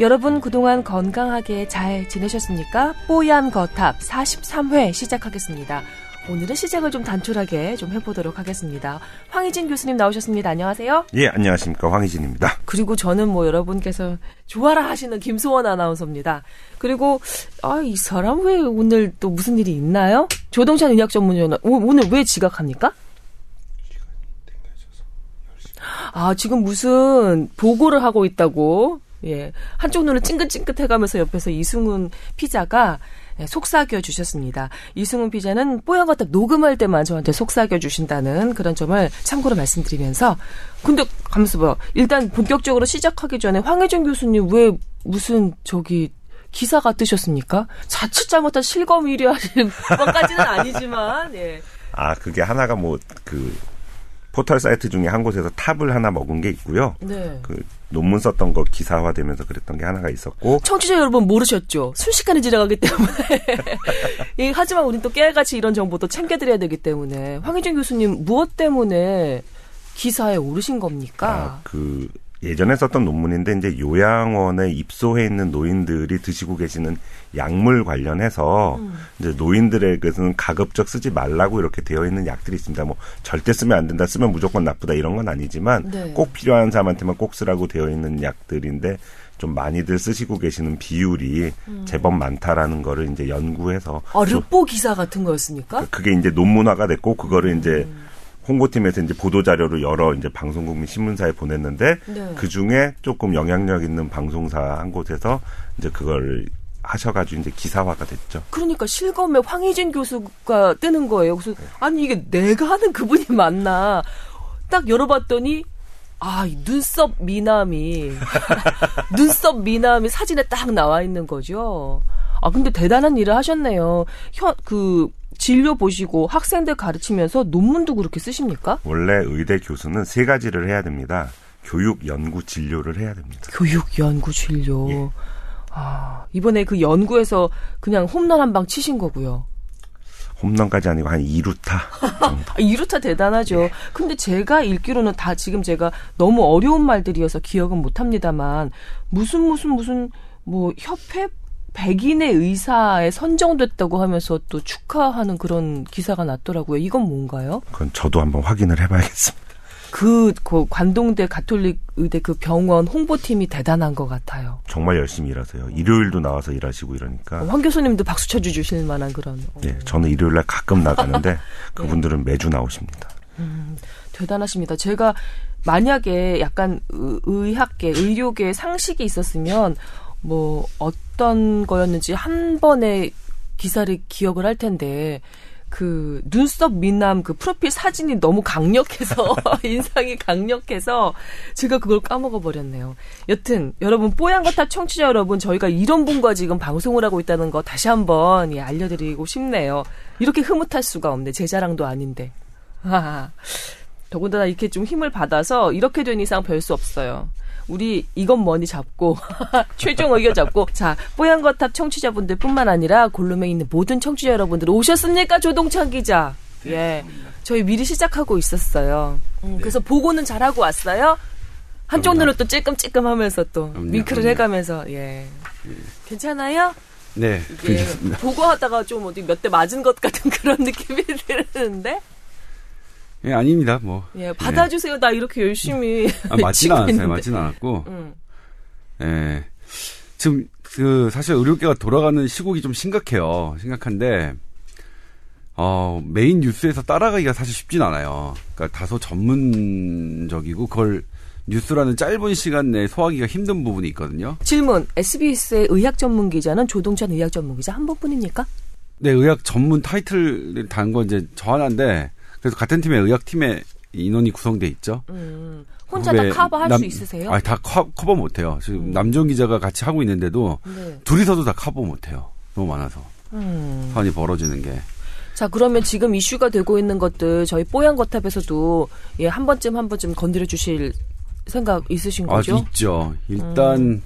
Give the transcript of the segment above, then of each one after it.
여러분 그동안 건강하게 잘 지내셨습니까? 뽀얀 거탑 43회 시작하겠습니다. 오늘은 시작을 좀 단촐하게 좀 해보도록 하겠습니다. 황희진 교수님 나오셨습니다. 안녕하세요. 예, 안녕하십니까. 황희진입니다. 그리고 저는 뭐 여러분께서 좋아라 하시는 김소원 아나운서입니다. 그리고, 아, 이 사람 왜 오늘 또 무슨 일이 있나요? 조동찬 의학 전문위원, 오늘 왜 지각합니까? 아, 지금 무슨 보고를 하고 있다고 예. 한쪽 눈을 찡긋찡긋 해가면서 옆에서 이승훈 피자가 예, 속삭여 주셨습니다. 이승훈 피자는 뽀얀 거탑 녹음할 때만 저한테 속삭여 주신다는 그런 점을 참고로 말씀드리면서 근데 가면서 봐. 일단 본격적으로 시작하기 전에 황혜정 교수님 왜 무슨 저기 기사가 뜨셨습니까? 자칫 잘못한 실검 1위 하실 것까지는 아니지만 예. 아, 그게 하나가 뭐 그 포털 사이트 중에 한 곳에서 탑을 하나 먹은 게 있고요. 네. 그 논문 썼던 거 기사화되면서 그랬던 게 하나가 있었고 청취자 여러분 모르셨죠? 순식간에 지나가기 때문에. 예, 하지만 우린 또 깨알같이 이런 정보도 챙겨드려야 되기 때문에. 황희준 교수님, 무엇 때문에 기사에 오르신 겁니까? 아, 그 예전에 썼던 논문인데 이제 요양원에 입소해 있는 노인들이 드시고 계시는 약물 관련해서 음. 이제 노인들에게는 가급적 쓰지 말라고 이렇게 되어 있는 약들이 있습니다. 뭐 절대 쓰면 안 된다, 쓰면 무조건 나쁘다 이런 건 아니지만 네. 꼭 필요한 사람한테만 꼭 쓰라고 되어 있는 약들인데 좀 많이들 쓰시고 계시는 비율이 제법 많다라는 거를 이제 연구해서 아, 르뽀 기사 같은 거였습니까? 그게 이제 논문화가 됐고 그거를 이제 홍보팀에서 이제 보도 자료를 여러 이제 방송국 및 신문사에 보냈는데 네. 그 중에 조금 영향력 있는 방송사 한 곳에서 이제 그걸 하셔가지고 이제 기사화가 됐죠. 그러니까 실검에 황희진 교수가 뜨는 거예요. 그래서 아니 이게 내가 하는 그분이 맞나? 딱 열어봤더니 아, 이 눈썹 미남이 눈썹 미남이 사진에 딱 나와 있는 거죠. 아, 근데 대단한 일을 하셨네요. 현, 그, 진료 보시고 학생들 가르치면서 논문도 그렇게 쓰십니까? 원래 의대 교수는 세 가지를 해야 됩니다. 교육, 연구, 진료를 해야 됩니다. 교육, 연구, 진료. 예. 아, 이번에 그 연구에서 그냥 홈런 한 방 치신 거고요. 홈런까지 아니고 한 2루타 정도. 아, 이루타 대단하죠. 근데 제가 읽기로는 다 지금 제가 너무 어려운 말들이어서 기억은 못 합니다만 무슨 무슨 무슨 뭐 협회 백인의 의사에 선정됐다고 하면서 또 축하하는 그런 기사가 났더라고요. 이건 뭔가요? 그건 저도 한번 확인을 해봐야겠습니다. 그, 그 관동대 가톨릭 의대 그 병원 홍보팀이 대단한 것 같아요. 정말 열심히 일하세요. 일요일도 나와서 일하시고 이러니까. 황 교수님도 박수 쳐주실 만한 그런. 어, 예, 저는 일요일 날 가끔 나가는데 그분들은 매주 나오십니다. 대단하십니다. 제가 만약에 약간 의- 의학계, 의료계 상식이 있었으면 뭐 어떤 거였는지 한 번에 기사를 기억을 할 텐데 그 눈썹 미남 그 프로필 사진이 너무 강력해서 인상이 강력해서 제가 그걸 까먹어 버렸네요. 여튼 여러분 뽀얀 거탑 청취자 여러분 저희가 이런 분과 지금 방송을 하고 있다는 거 다시 한번 예, 알려드리고 싶네요. 이렇게 흐뭇할 수가 없네 제 자랑도 아닌데. 더군다나 이렇게 좀 힘을 받아서 이렇게 된 이상 별 수 없어요. 우리 이건 뭐니 잡고 최종 의견 잡고. 자 뽀얀 거탑 청취자분들뿐만 아니라 골룸에 있는 모든 청취자 여러분들 오셨습니까 조동찬 기자? 예. 저희 미리 시작하고 있었어요. 음, 그래서 보고는 잘하고 왔어요. 한쪽 눈을 또 찔끔찔끔 하면서 또 그럼요, 윙크를 그럼요. 해가면서 예. 괜찮아요? 네. 보고하다가 좀 어디 몇 대 맞은 것 같은 그런 느낌이 드는데 예, 아닙니다. 뭐. 예, 받아주세요. 나 이렇게 열심히. 아, 맞지는 치고 않았어요. 맞지는 않았고. 음. 예. 지금 그 사실 의료계가 돌아가는 시국이 좀 심각해요. 심각한데 어, 메인 뉴스에서 따라가기가 사실 쉽진 않아요. 그러니까 다소 전문적이고 그걸 뉴스라는 짧은 시간 내에 소화하기가 힘든 부분이 있거든요. 질문. SBS의 의학 전문 기자는 조동찬 의학 전문 기자 한 번뿐입니까? 네, 의학 전문 타이틀을 단건 이제 저 하나인데 그래서 같은 팀에 의학 팀에 인원이 구성돼 있죠. 음. 혼자 다 후배 커버할 남- 수 있으세요? 아니 다 커, 커버 못해요. 지금 음. 남정 기자가 같이 하고 있는데도 네. 둘이서도 다 커버 못해요. 너무 많아서 음. 사안이 벌어지는 게. 자, 그러면 지금 이슈가 되고 있는 것들 저희 뽀얀 거탑에서도 예, 한 번쯤 한 번쯤 건드려 주실 생각 있으신 아 거죠? 음. 있죠. 일단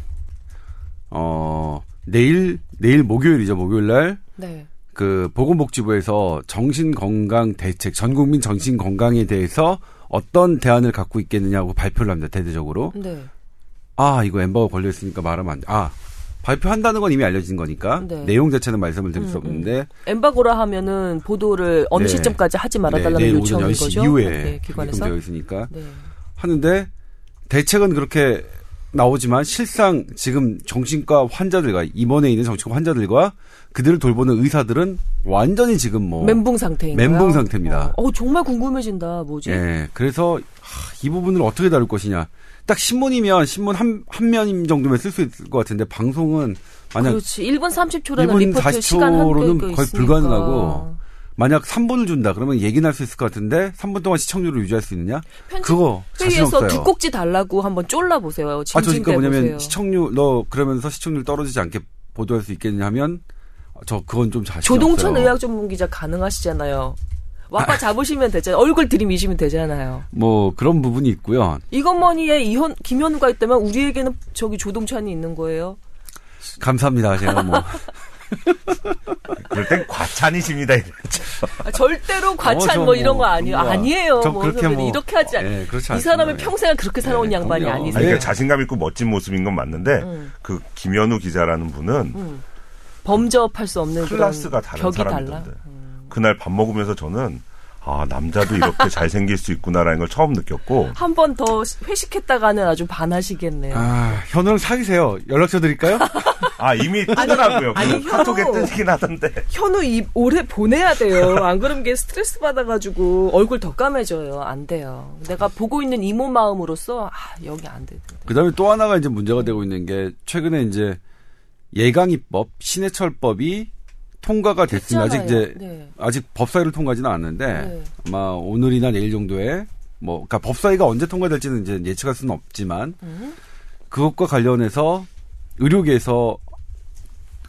어 내일 내일 목요일이죠. 목요일 날 네. 그 보건복지부에서 정신건강 대책, 전 국민 정신건강에 대해서 어떤 대안을 갖고 있겠느냐고 발표를 합니다. 대대적으로. 네. 아 이거 엠버가 걸려 있으니까 말하면 안 돼. 아 발표한다는 건 이미 알려진 거니까 네. 내용 자체는 말씀을 드릴 수 음, 음. 없는데 엠바고라 하면은 보도를 어느 네. 시점까지 하지 말아달라는 네, 오전 요청인 10시 거죠. 이후에 네, 기관에서. 되어 있으니까 네. 하는데 대책은 그렇게 나오지만 실상 지금 정신과 환자들과 입원해 있는 정신과 환자들과 그들을 돌보는 의사들은 완전히 지금 뭐 멘붕 상태인가요? 멘붕 상태입니다. 어, 정말 궁금해진다. 뭐지? 예, 그래서 하, 이 부분을 어떻게 다룰 것이냐. 딱 신문이면 신문 한, 한 면 정도면 쓸 수 있을 것 같은데 방송은 만약 그렇지. 1분 30초라는 1분 리포트 40초 시간 한계가 로는 있으니까. 거의 불가능하고 만약 3분을 준다 그러면 얘기는 할 수 있을 것 같은데 3분 동안 시청률을 유지할 수 있느냐? 그거 자신 회의에서 없어요. 두 꼭지 달라고 한번 쫄라 보세요. 아, 그러니까 뭐냐면 보세요. 시청률 너 그러면서 시청률 떨어지지 않게 보도할 수 있겠냐 하면 저 그건 좀 자신 조동천 없어요. 의학 전문 기자 가능하시잖아요. 와빠 잡으시면 되잖아요. 얼굴 들이미시면 되잖아요. 뭐 그런 부분이 있고요. 이것머니에 이현 김현우가 있다면 우리에게는 저기 조동찬이 있는 거예요. 감사합니다. 제가 뭐 그럴 땐 과찬이십니다. 아, 절대로 과찬 어, 저뭐 이런 거 뭐, 아니에요. 뭔가 아니에요. 저뭐 그렇게. 뭐, 이렇게 하지 않. 예, 이 사람은. 평생 그렇게 살아온 네, 양반이 그럼요. 아니세요. 아니, 네. 그러니까 자신감 있고 멋진 모습인 건 맞는데 음. 그 김현우 기자라는 분은 음. 범접할 수 없는 클래스가 그런 다른. 달라. 음. 그날 밥 먹으면서 저는 아 남자도 이렇게 잘생길 수 있구나라는 걸 처음 느꼈고 한 번 더 회식했다가는 아주 반하시겠네요. 아, 현우랑 사귀세요. 연락처 드릴까요? 아 이미 뜨더라고요. 아니, 그 카톡에 현우. 뜨긴 하던데. 현우 이 올해 보내야 돼요. 안 그러면 이게 스트레스 받아가지고 얼굴 더 까매져요. 안 돼요. 내가 보고 있는 이모 마음으로서 아 여기 안 돼. 그다음에 또 하나가 이제 문제가 되고 있는 게 최근에 이제 예강입법 신해철법이 통과가 됐습니다. 아직. 이제 네. 아직 법사위를 통과하지는 않았는데 네. 아마 오늘이나 내일 정도에 뭐 그러니까 법사위가 언제 통과될지는 이제 예측할 수는 없지만 음? 그것과 관련해서 의료계에서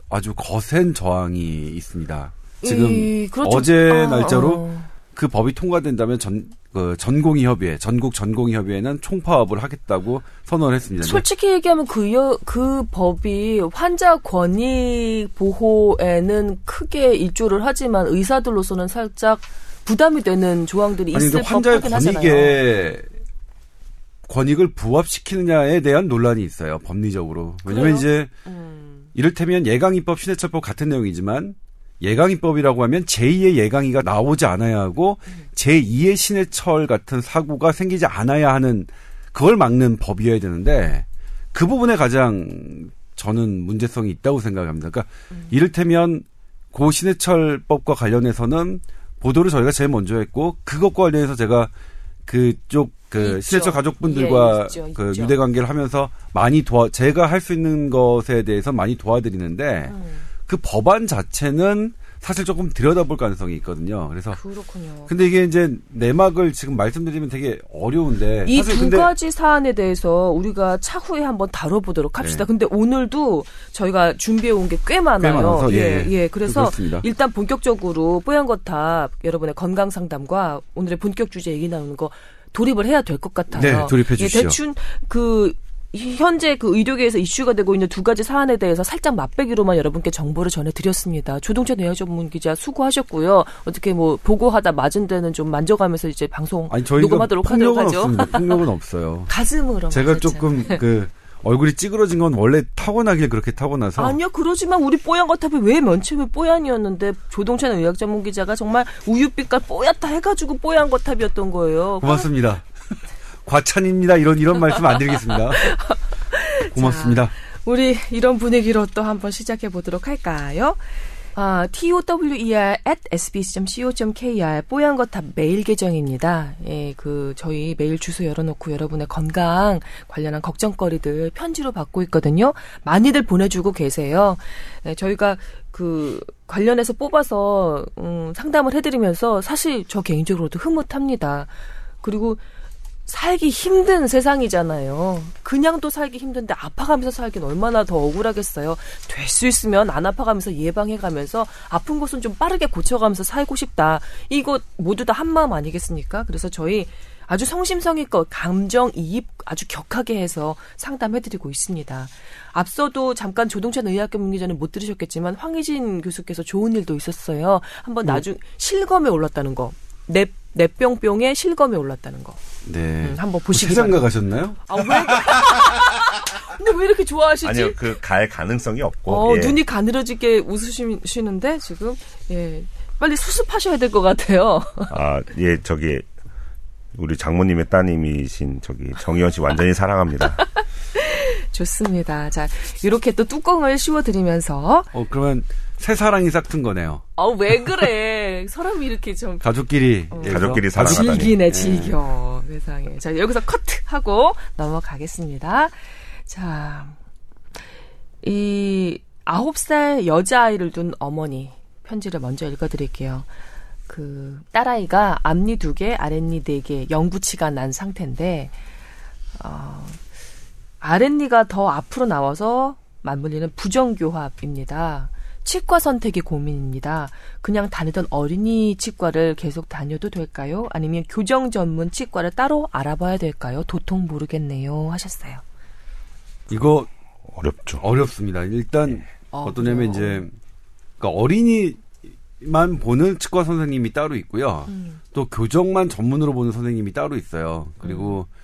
아주 거센 저항이 있습니다. 지금 이, 그렇죠. 어제 아, 날짜로 어. 그 법이 통과된다면 전, 그 전공의 협의회, 전국 전공의 협의회는 총파업을 하겠다고 선언을 했습니다. 솔직히 얘기하면 그, 여, 그 법이 환자 권익 보호에는 크게 일조를 하지만 의사들로서는 살짝 부담이 되는 조항들이 아니, 있을 법하긴 하잖아요. 권익에 권익을 부합시키느냐에 대한 논란이 있어요. 법리적으로. 왜냐면 그래요? 이제 음, 이를테면 예강입법, 신해철법 같은 내용이지만 예강입법이라고 하면 제2의 예강이가 나오지 않아야 하고 제2의 신해철 같은 사고가 생기지 않아야 하는 그걸 막는 법이어야 되는데 그 부분에 가장 저는 문제성이 있다고 생각합니다. 그러니까 이를테면 고 신해철법과 관련해서는 보도를 저희가 제일 먼저 했고 그것과 관련해서 제가 그쪽 그. 신해철 가족분들과 예, 있죠, 그 있죠. 유대 관계를 하면서 많이 도와 제가 할 수 있는 것에 대해서 많이 도와드리는데 음, 그 법안 자체는 사실 조금 들여다볼 가능성이 있거든요. 그래서 그렇군요. 근데 이게 이제 내막을 지금 말씀드리면 되게 어려운데 이 두 가지 사안에 대해서 우리가 차후에 한번 다뤄보도록 합시다. 네. 근데 오늘도 저희가 준비해 온 게 꽤 많아요. 꽤 예, 예. 예. 그래서 그렇습니다. 일단 본격적으로 뽀얀 거탑 여러분의 건강 상담과 오늘의 본격 주제 얘기 나누는 거 돌입을 해야 될 것 같아요. 네, 돌입해 예, 주시죠. 대충 그 현재 그 의료계에서 이슈가 되고 있는 두 가지 사안에 대해서 살짝 맛배기로만 여러분께 정보를 전해드렸습니다. 조동찬 의학 전문 기자 수고하셨고요. 어떻게 뭐 보고하다 맞은 데는 좀 만져가면서 이제 방송 아니 녹음하도록 하도록 하죠. 없습니다. 폭력은 없어요. 가슴으로 제가 맞았죠. 조금 그 얼굴이 찌그러진 건 원래 타고나길 그렇게 타고나서 아니요, 그러지만 우리 뽀얀 거탑이 왜 맨처음에 뽀얀이었는데 조동찬 의학 전문 기자가 정말 우유빛깔 뽀얗다 해가지고 뽀얀 거탑이었던 거예요. 고맙습니다. 과찬입니다. 이런 이런 말씀 안 드리겠습니다. 고맙습니다. 우리 이런 분위기로 또 한번 시작해 보도록 할까요? 아, tower at sbc.co.kr 뽀얀 거탑 메일 계정입니다. 예, 그 저희 메일 주소 열어놓고 여러분의 건강 관련한 걱정거리들 편지로 받고 있거든요. 많이들 보내주고 계세요. 예, 저희가 그 관련해서 뽑아서 음, 상담을 해드리면서 사실 저 개인적으로도 흐뭇합니다. 그리고 살기 힘든 세상이잖아요. 그냥 또 살기 힘든데 아파가면서 살기는 얼마나 더 억울하겠어요. 될 수 있으면 안 아파가면서 예방해가면서 아픈 곳은 좀 빠르게 고쳐가면서 살고 싶다. 이거 모두 다 한마음 아니겠습니까? 그래서 저희 아주 성심성의껏 감정 이입 아주 격하게 해서 상담해드리고 있습니다. 앞서도 잠깐 조동찬 의학교 문기자는 못 들으셨겠지만 황희진 교수께서 좋은 일도 있었어요. 한번 나중 실검에 올랐다는 거. 내 내뿅뿅에 실검에 올랐다는 거. 네. 음, 한번 보시기 세상가 바랍니다. 가셨나요? 아, 왜? 근데 왜 이렇게 좋아하시지? 아니요, 그 갈 가능성이 없고. 어, 예. 눈이 가늘어지게 웃으시는데 지금 예. 빨리 수습하셔야 될 것 같아요. 아, 예, 저기 우리 장모님의 따님이신 저기 정희연 씨 완전히 사랑합니다. 좋습니다. 자, 이렇게 또 뚜껑을 씌워드리면서 어, 그러면 새 사랑이 싹튼 거네요. 어, 왜 그래? 사람이 이렇게 좀 가족끼리. 어. 가족끼리 가족- 사랑하다니. 즐기네, 즐겨. 세상에. 자, 여기서 커트 하고 넘어가겠습니다. 자, 이 아홉 살 여자아이를 둔 어머니 편지를 먼저 읽어 드릴게요. 그 딸아이가 앞니 두 개, 아랫니 네 개, 영구치가 난 상태인데 어, 아랫니가 더 앞으로 나와서 맞물리는 부정교합입니다. 치과 선택이 고민입니다. 그냥 다니던 어린이 치과를 계속 다녀도 될까요? 아니면 교정 전문 치과를 따로 알아봐야 될까요? 도통 모르겠네요. 하셨어요. 이거 어렵죠. 어렵습니다. 일단 아, 어떠냐면 그래요? 이제 그러니까 어린이만 보는 치과 선생님이 따로 있고요. 음. 또 교정만 전문으로 보는 선생님이 따로 있어요. 그리고 음.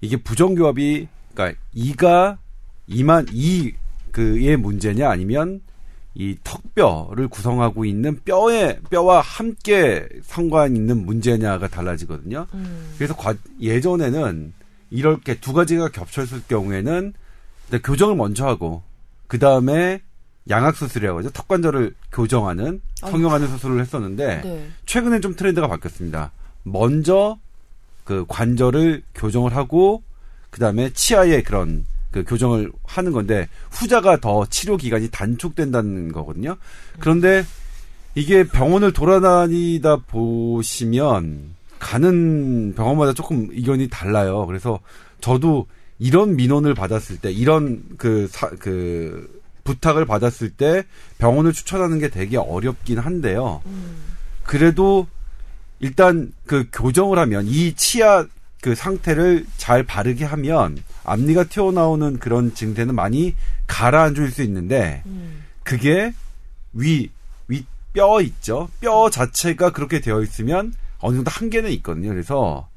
이게 부정교합이 그러니까 이가 이만 이 그의 문제냐 아니면 이 턱뼈를 구성하고 있는 뼈의 뼈와 함께 상관 있는 문제냐가 달라지거든요. 음. 그래서 과- 예전에는 이렇게 두 가지가 겹쳤을 경우에는 교정을 먼저 하고 그 다음에 양악 수술이라고 하죠. 턱 관절을 교정하는 성형하는 수술을 했었는데 네. 최근에 좀 트렌드가 바뀌었습니다. 먼저 그 관절을 교정을 하고 그 다음에 치아에 그런 그 교정을 하는 건데 후자가 더 치료 기간이 단축된다는 거거든요. 그런데 이게 병원을 돌아다니다 보시면 가는 병원마다 조금 의견이 달라요. 그래서 저도 이런 민원을 받았을 때 이런 그, 사, 그 부탁을 받았을 때 병원을 추천하는 게 되게 어렵긴 한데요. 그래도 일단 그 교정을 하면 이 치아 그 상태를 잘 바르게 하면 앞니가 튀어나오는 그런 증세는 많이 가라앉을 수 있는데 음. 그게 위, 위 뼈 있죠. 뼈 자체가 그렇게 되어 있으면 어느 정도 한계는 있거든요. 그래서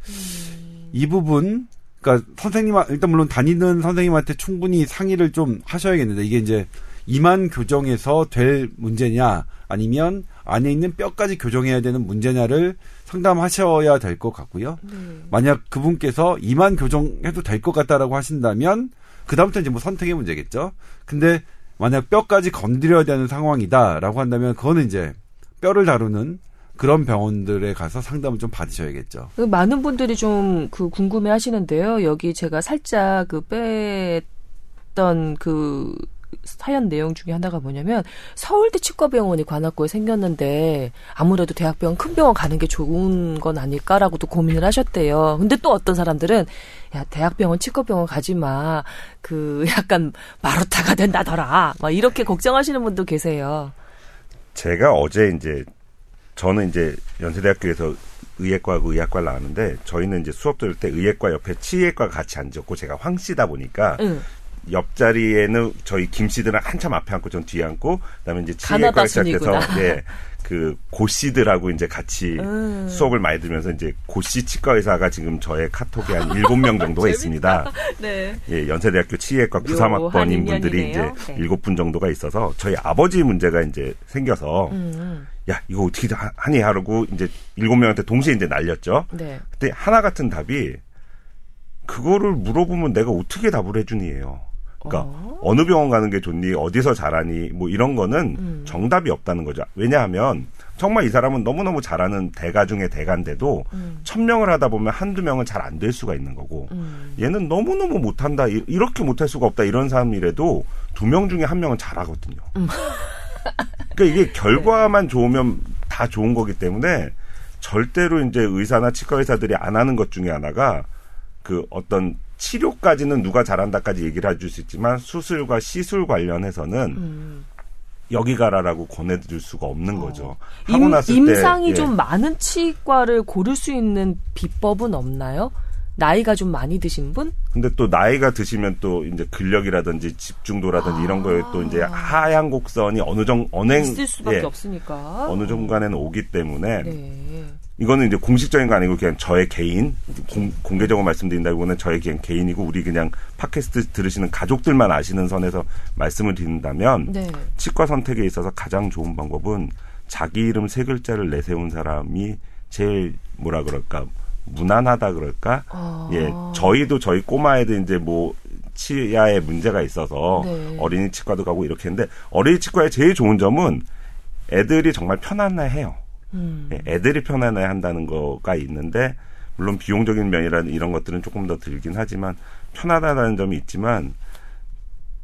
이 부분, 그러니까 선생님, 일단 물론 다니는 선생님한테 충분히 상의를 좀 하셔야겠는데 이게 이제 이만 교정해서 될 문제냐 아니면 안에 있는 뼈까지 교정해야 되는 문제냐를 상담하셔야 될 것 같고요. 네. 만약 그분께서 이만 교정해도 될 것 같다라고 하신다면 그다음부터 이제 뭐 선택의 문제겠죠. 근데 만약 뼈까지 건드려야 되는 상황이다라고 한다면 그거는 이제 뼈를 다루는 그런 병원들에 가서 상담을 좀 받으셔야겠죠. 그 많은 분들이 좀 그 궁금해 하시는데요. 여기 제가 살짝 그 뺐던 그 사연 내용 중에 하나가 뭐냐면 서울대 치과병원이 관악구에 생겼는데 아무래도 대학병원 큰 병원 가는 게 좋은 건 아닐까라고도 고민을 하셨대요. 근데 또 어떤 사람들은 야 대학병원 치과병원 가지 마. 그 약간 마루타가 된다더라. 막 이렇게 걱정하시는 분도 계세요. 제가 어제 이제 저는 이제 연세대학교에서 의예과하고 의학과를 나왔는데 저희는 이제 수업 들을 때 의예과 옆에 치의과 같이 앉았고 제가 황씨다 보니까 응. 옆자리에는 저희 김 씨들은 한참 앞에 앉고 전 뒤에 앉고 그다음에 이제 치의과 가나다 시작해서. 네. 그 고씨들하고 이제 같이 음. 수업을 많이 들으면서 이제 고씨 치과 의사가 지금 저의 카톡에 한 일곱 명 정도가 있습니다. 네. 예, 연세대학교 치의과 93학번인 분들이 이제. 네. 일곱 분 정도가 있어서 저희 아버지 문제가 이제 생겨서 음. 야 이거 어떻게 하- 하니 하고 이제 일곱 명한테 동시에 이제 날렸죠. 네. 그때 하나 같은 답이 그거를 물어보면 내가 어떻게 답을 해주니예요. 그러니까 어? 어? 느 병원 가는 게 좋니 어디서 잘하니 뭐 이런 거는 음. 정답이 없다는 거죠. 왜냐하면 정말 이 사람은 너무너무 잘하는 대가 중에 대가인데도 음. 천 명을 하다 보면 한두 명은 잘 안 될 수가 있는 거고 음. 얘는 너무너무 못한다 이- 이렇게 못할 수가 없다 이런 사람이라도 두 명 중에 한 명은 잘하거든요. 음. 그러니까 이게 결과만 좋으면 다 좋은 거기 때문에 절대로 이제 의사나 치과 의사들이 안 하는 것 중에 하나가 그 어떤 치료까지는 누가 잘한다까지 얘기를 해줄 수 있지만 수술과 시술 관련해서는 음. 여기 가라라고 권해드릴 수가 없는 거죠. 하고 어. 임, 났을 때 임상이 예. 좀 많은 치과를 고를 수 있는 비법은 없나요? 나이가 좀 많이 드신 분? 근데 또 나이가 드시면 또 이제 근력이라든지 집중도라든지 이런 거에 또 이제 하향 곡선이 어느 정도 언행 있을 수밖에 예, 없으니까. 어느 정도간에는 오기 때문에 네. 이거는 이제 공식적인 거 아니고 그냥 저의 개인 공, 공개적으로 말씀드린다기보다는 저의 그냥 개인이고 우리 그냥 팟캐스트 들으시는 가족들만 아시는 선에서 말씀을 드린다면 네. 치과 선택에 있어서 가장 좋은 방법은 자기 이름 세 글자를 내세운 사람이 제일 뭐라 그럴까 무난하다 그럴까 아. 예 저희도 저희 꼬마애들 이제 뭐 치아에 문제가 있어서 네. 어린이 치과도 가고 이렇게 했는데 어린이 치과의 제일 좋은 점은 애들이 정말 편안해해요. 음. 예, 애들이 편안해 한다는 거가 있는데 물론 비용적인 면이라 이런 것들은 조금 더 들긴 하지만 편하다는 점이 있지만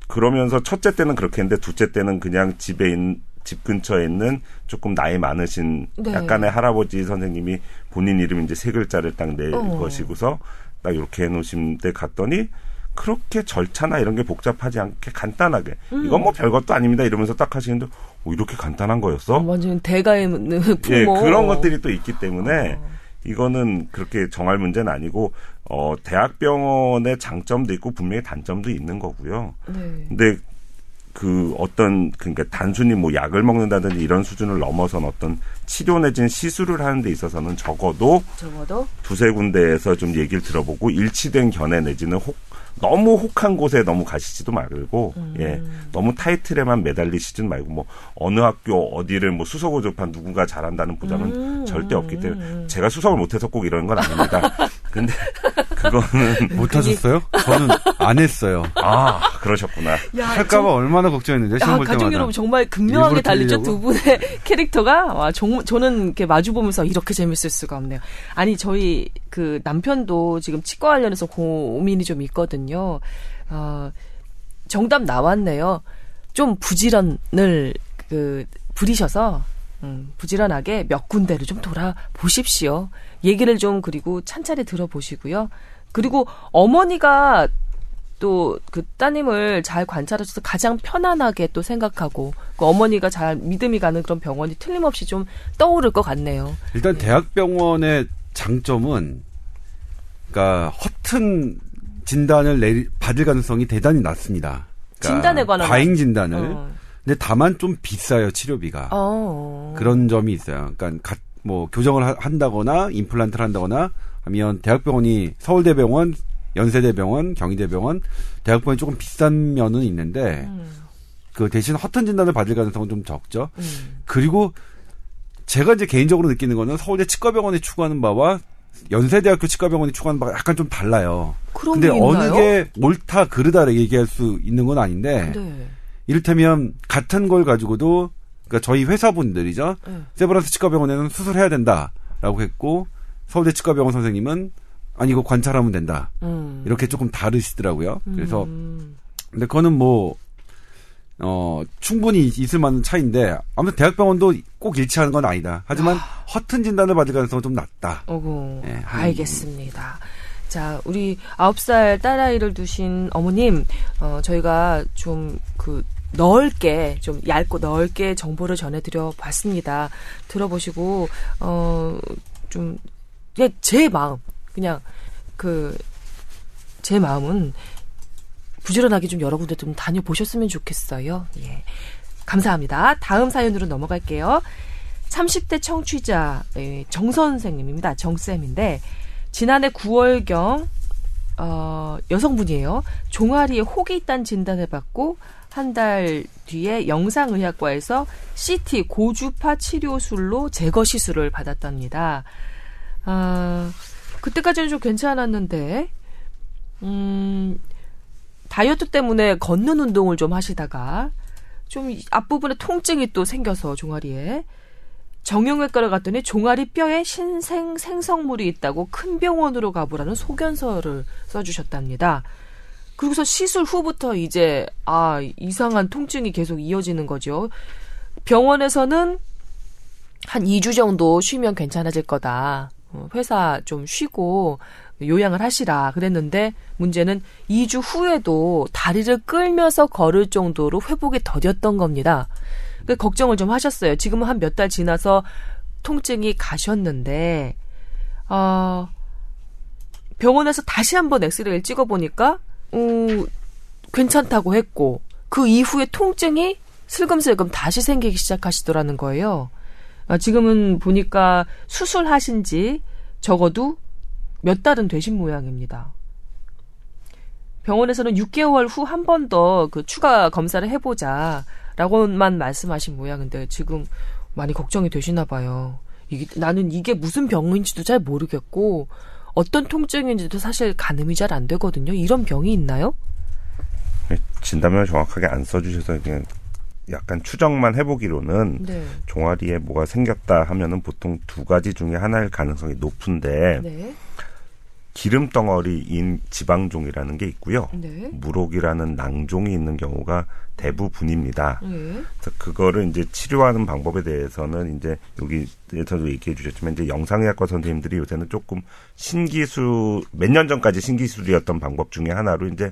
그러면서 첫째 때는 그렇게 했는데 둘째 때는 그냥 집에 있는 집 근처에 있는 조금 나이 많으신 네. 약간의 할아버지 선생님이 본인 이름 이제 세 글자를 딱낼 어. 것이고서 딱 이렇게 해놓으신 데 갔더니 그렇게 절차나 이런 게 복잡하지 않게 간단하게 음. 이건 뭐 별것도 아닙니다 이러면서 딱 하시는데 오, 이렇게 간단한 거였어? 완전 대가의 부모. 예, 그런 것들이 또 있기 때문에 어. 이거는 그렇게 정할 문제는 아니고 어 대학병원의 장점도 있고 분명히 단점도 있는 거고요. 네. 근데 그 어떤 그러니까 단순히 뭐 약을 먹는다든지 이런 수준을 넘어선 어떤 치료 내지는 시술을 하는 데 있어서는 적어도 적어도 두세 군데에서 좀 얘기를 들어보고 일치된 견해 내지는 혹 너무 혹한 곳에 너무 가시지도 말고 음. 예 너무 타이틀에만 매달리시진 말고 뭐 어느 학교 어디를 뭐 수석을 접한 누군가 잘한다는 보장은 음, 절대 없기 때문에 음. 제가 수석을 못해서 꼭 이러는 건 아닙니다. 근데 그거는 못 하셨어요? 저는 안 했어요. 아 그러셨구나. 야, 할까봐 얼마나 걱정했는데 시험 아, 볼 가족 때마다. 여러분 정말 극명하게 달리죠 두? 분의 캐릭터가 와 정, 저는 이렇게 마주 보면서 이렇게 재밌을 수가 없네요. 아니 저희 그 남편도 지금 치과 관련해서 고민이 좀 있거든요. 어, 정답 나왔네요. 좀 부지런을 그 부리셔서 음, 부지런하게 몇 군데를 좀 돌아보십시오. 얘기를 좀 그리고 찬찬히 들어보시고요. 그리고 어머니가 또 그 따님을 잘 관찰하셔서 가장 편안하게 또 생각하고 그 어머니가 잘 믿음이 가는 그런 병원이 틀림없이 좀 떠오를 것 같네요. 일단 대학병원의 장점은 그러니까 허튼 진단을 내리, 받을 가능성이 대단히 낮습니다. 그러니까 진단에 관한 과잉 진단을. 어. 근데 다만 좀 비싸요 치료비가. 어. 그런 점이 있어요. 그러니까 가- 뭐 교정을 하- 한다거나 임플란트를 한다거나 하면 대학병원이 서울대병원, 연세대병원, 경희대병원 대학병원이 조금 비싼 면은 있는데 음, 그 대신 허튼 진단을 받을 가능성은 좀 적죠. 음. 그리고 제가 이제 개인적으로 느끼는 거는 서울대 치과병원이 추구하는 바와 연세대학교 치과병원이 추구하는 바가 약간 좀 달라요. 그런 근데? 어느 게 옳다 그르다 얘기할 수 있는 건 아닌데 네. 이를테면 같은 걸 가지고도 그러니까 저희 회사분들이죠. 네. 세브란스 치과병원에는 수술해야 된다라고 했고 서울대 치과병원 선생님은 아니 이거 관찰하면 된다. 음. 이렇게 조금 다르시더라고요. 그래서 음. 근데 그거는 뭐, 어, 충분히 있을 만한 차이인데, 아무튼 대학병원도 꼭 일치하는 건 아니다. 하지만 허튼 진단을 받을 가능성은 좀 낮다. 어구, 네, 한- 알겠습니다. 자, 우리 아홉 살 딸아이를 두신 어머님, 어, 저희가 좀 그, 넓게, 좀 얇고 넓게 정보를 전해드려 봤습니다. 들어보시고, 어, 좀, 그냥 제 마음, 그냥 그, 제 마음은 부지런하게 좀 여러 군데 좀 다녀보셨으면 좋겠어요. 예. 감사합니다. 다음 사연으로 넘어갈게요. 30대 청취자 예, 정 선생님입니다. 정쌤인데 지난해 9월경 어, 여성분이에요. 종아리에 혹이 있다는 진단을 받고 한 달 뒤에 영상의학과에서 CT 고주파 치료술로 제거 시술을 받았답니다. 아, 그때까지는 좀 괜찮았는데 음, 다이어트 때문에 걷는 운동을 좀 하시다가 좀이 앞부분에 통증이 또 생겨서 종아리에 정형외과를 갔더니 종아리 뼈에 신생 생성물이 있다고 큰 병원으로 가보라는 소견서를 써주셨답니다. 그리고서 시술 후부터 이제 아 이상한 통증이 계속 이어지는 거죠. 병원에서는 한 2주 정도 쉬면 괜찮아질 거다. 어, 회사 좀 쉬고 요양을 하시라 그랬는데 문제는 2주 후에도 다리를 끌면서 걸을 정도로 회복이 더뎠던 겁니다. 그 걱정을 좀 하셨어요. 지금은 한 몇 달 지나서 통증이 가셨는데 어, 병원에서 다시 한번 엑스레이를 찍어 보니까 음, 괜찮다고 했고 그 이후에 통증이 슬금슬금 다시 생기기 시작하시더라는 거예요. 아, 지금은 보니까 수술하신 지 적어도 몇 달은 되신 모양입니다. 병원에서는 6개월 후 한 번 더 그 추가 검사를 해보자라고만 말씀하신 모양인데 지금 많이 걱정이 되시나 봐요. 이게, 나는 이게 무슨 병인지도 잘 모르겠고 어떤 통증인지도 사실 가늠이 잘 안 되거든요. 이런 병이 있나요? 네, 진단명을 정확하게 안 써주셔서 그냥 약간 추정만 해보기로는 네. 종아리에 뭐가 생겼다 하면은 보통 두 가지 중에 하나일 가능성이 높은데 네. 기름 덩어리인 지방종이라는 게 있고요. 네. 무록이라는 낭종이 있는 경우가 대부분입니다. 네. 그거를 이제 치료하는 방법에 대해서는 이제 여기에서도 얘기해 주셨지만 이제 영상의학과 선생님들이 요새는 조금 신기술 몇 년 전까지 신기술이었던 방법 중에 하나로 이제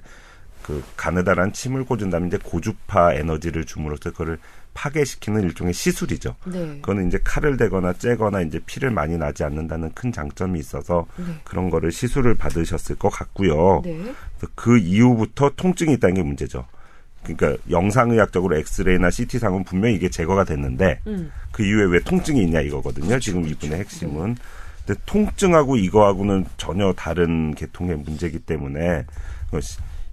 그 가느다란 침을 꽂은 다음에 이제 고주파 에너지를 줌으로써 그거를 파괴시키는 일종의 시술이죠. 네. 그거는 이제 칼을 대거나 째거나 이제 피를 많이 나지 않는다는 큰 장점이 있어서 네. 그런 거를 시술을 받으셨을 것 같고요. 네. 그 이후부터 통증이 있다는 게 문제죠. 그러니까 영상의학적으로 엑스레이나 CT상은 분명히 이게 제거가 됐는데 음. 그 이후에 왜 통증이 있냐 이거거든요. 지금 이분의 핵심은. 근데 통증하고 이거하고는 전혀 다른 계통의 문제이기 때문에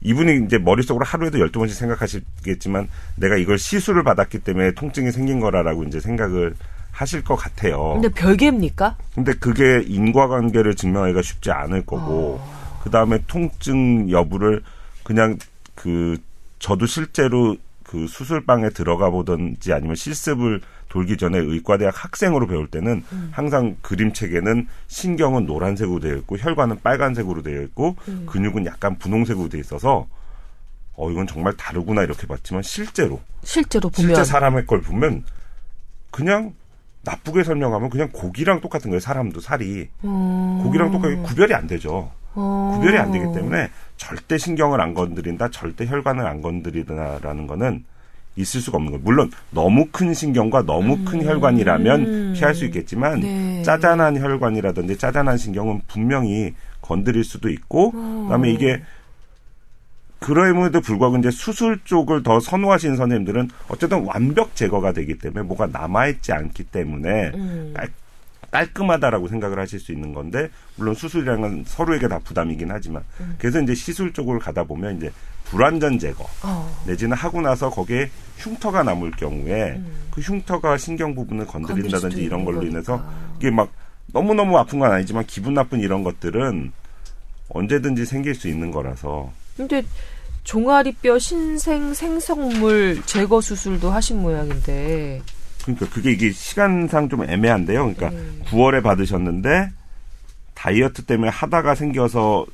이- 이분이 이제 머릿속으로 하루에도 12번씩 생각하시겠지만 내가 이걸 시술을 받았기 때문에 통증이 생긴 거라라고 이제 생각을 하실 것 같아요. 근데 별개입니까? 근데 그게 인과관계를 증명하기가 쉽지 않을 거고 그 다음에 통증 여부를 그냥 그 저도 실제로 그 수술방에 들어가 보든지 아니면 실습을 돌기 전에 의과대학 학생으로 배울 때는 항상 그림책에는 신경은 노란색으로 되어 있고 혈관은 빨간색으로 되어 있고 근육은 약간 분홍색으로 되어 있어서 어 이건 정말 다르구나 이렇게 봤지만 실제로 실제로 보면 실제 사람의 걸 보면 그냥 나쁘게 설명하면 그냥 고기랑 똑같은 거예요. 사람도 살이 음. 고기랑 똑같이 구별이 안 되죠. 어. 구별이 안 되기 때문에 절대 신경을 안 건드린다, 절대 혈관을 안 건드리다라는 거는 있을 수가 없는 거예요. 물론 너무 큰 신경과 너무 큰 혈관이라면 피할 수 있겠지만 음. 네. 짜잔한 혈관이라든지 짜잔한 신경은 분명히 건드릴 수도 있고 어. 그다음에 이게 그럼에도 불구하고 이제 수술 쪽을 더 선호하시는 선생님들은 어쨌든 완벽 제거가 되기 때문에 뭐가 남아있지 않기 때문에 음. 깔, 깔끔하다라고 생각을 하실 수 있는 건데 물론 수술이라는 건 서로에게 다 부담이긴 하지만 음. 그래서 이제 시술 쪽을 가다 보면 이제 불완전 제거 어. 내지는 하고 나서 거기에 흉터가 남을 경우에 그 흉터가 신경 부분을 건드린다든지 음. 이런 걸로 인해서. 이게 막 너무너무 아픈 건 아니지만 기분 나쁜 이런 것들은 언제든지 생길 수 있는 거라서 근데 종아리뼈 신생 생성물 제거 수술도 하신 모양인데 그러니까 그게 이게 시간상 좀 애매한데요. 그러니까 음. 9월에 받으셨는데 다이어트 때문에 하다가 생겨서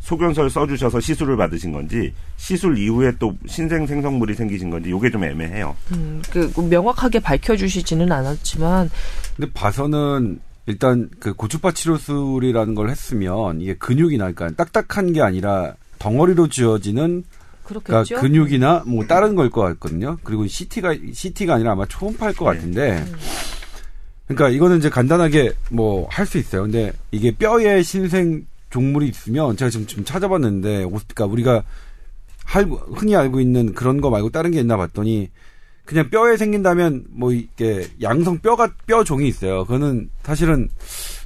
소견서를 써주셔서 시술을 받으신 건지 시술 이후에 또 신생 생성물이 생기신 건지 이게 좀 애매해요. 음, 그 명확하게 밝혀주시지는 않았지만 근데 봐서는 일단 그 고주파 치료술이라는 걸 했으면 이게 근육이나 그러니까 딱딱한 게 아니라 덩어리로 지어지는 그렇겠죠. 그러니까 근육이나 뭐 다른 걸 것 같거든요. 그리고 CT가 CT가 아니라 아마 초음파일 것 네. 같은데. 그러니까 이거는 이제 간단하게 뭐 할 수 있어요. 근데 이게 뼈에 신생 종물이 있으면 제가 지금 좀 찾아봤는데 오- 그러니까 우리가 할, 흔히 알고 있는 그런 거 말고 다른 게 있나 봤더니 그냥 뼈에 생긴다면 뭐 이게 양성 뼈가 뼈 종이 있어요. 그거는 사실은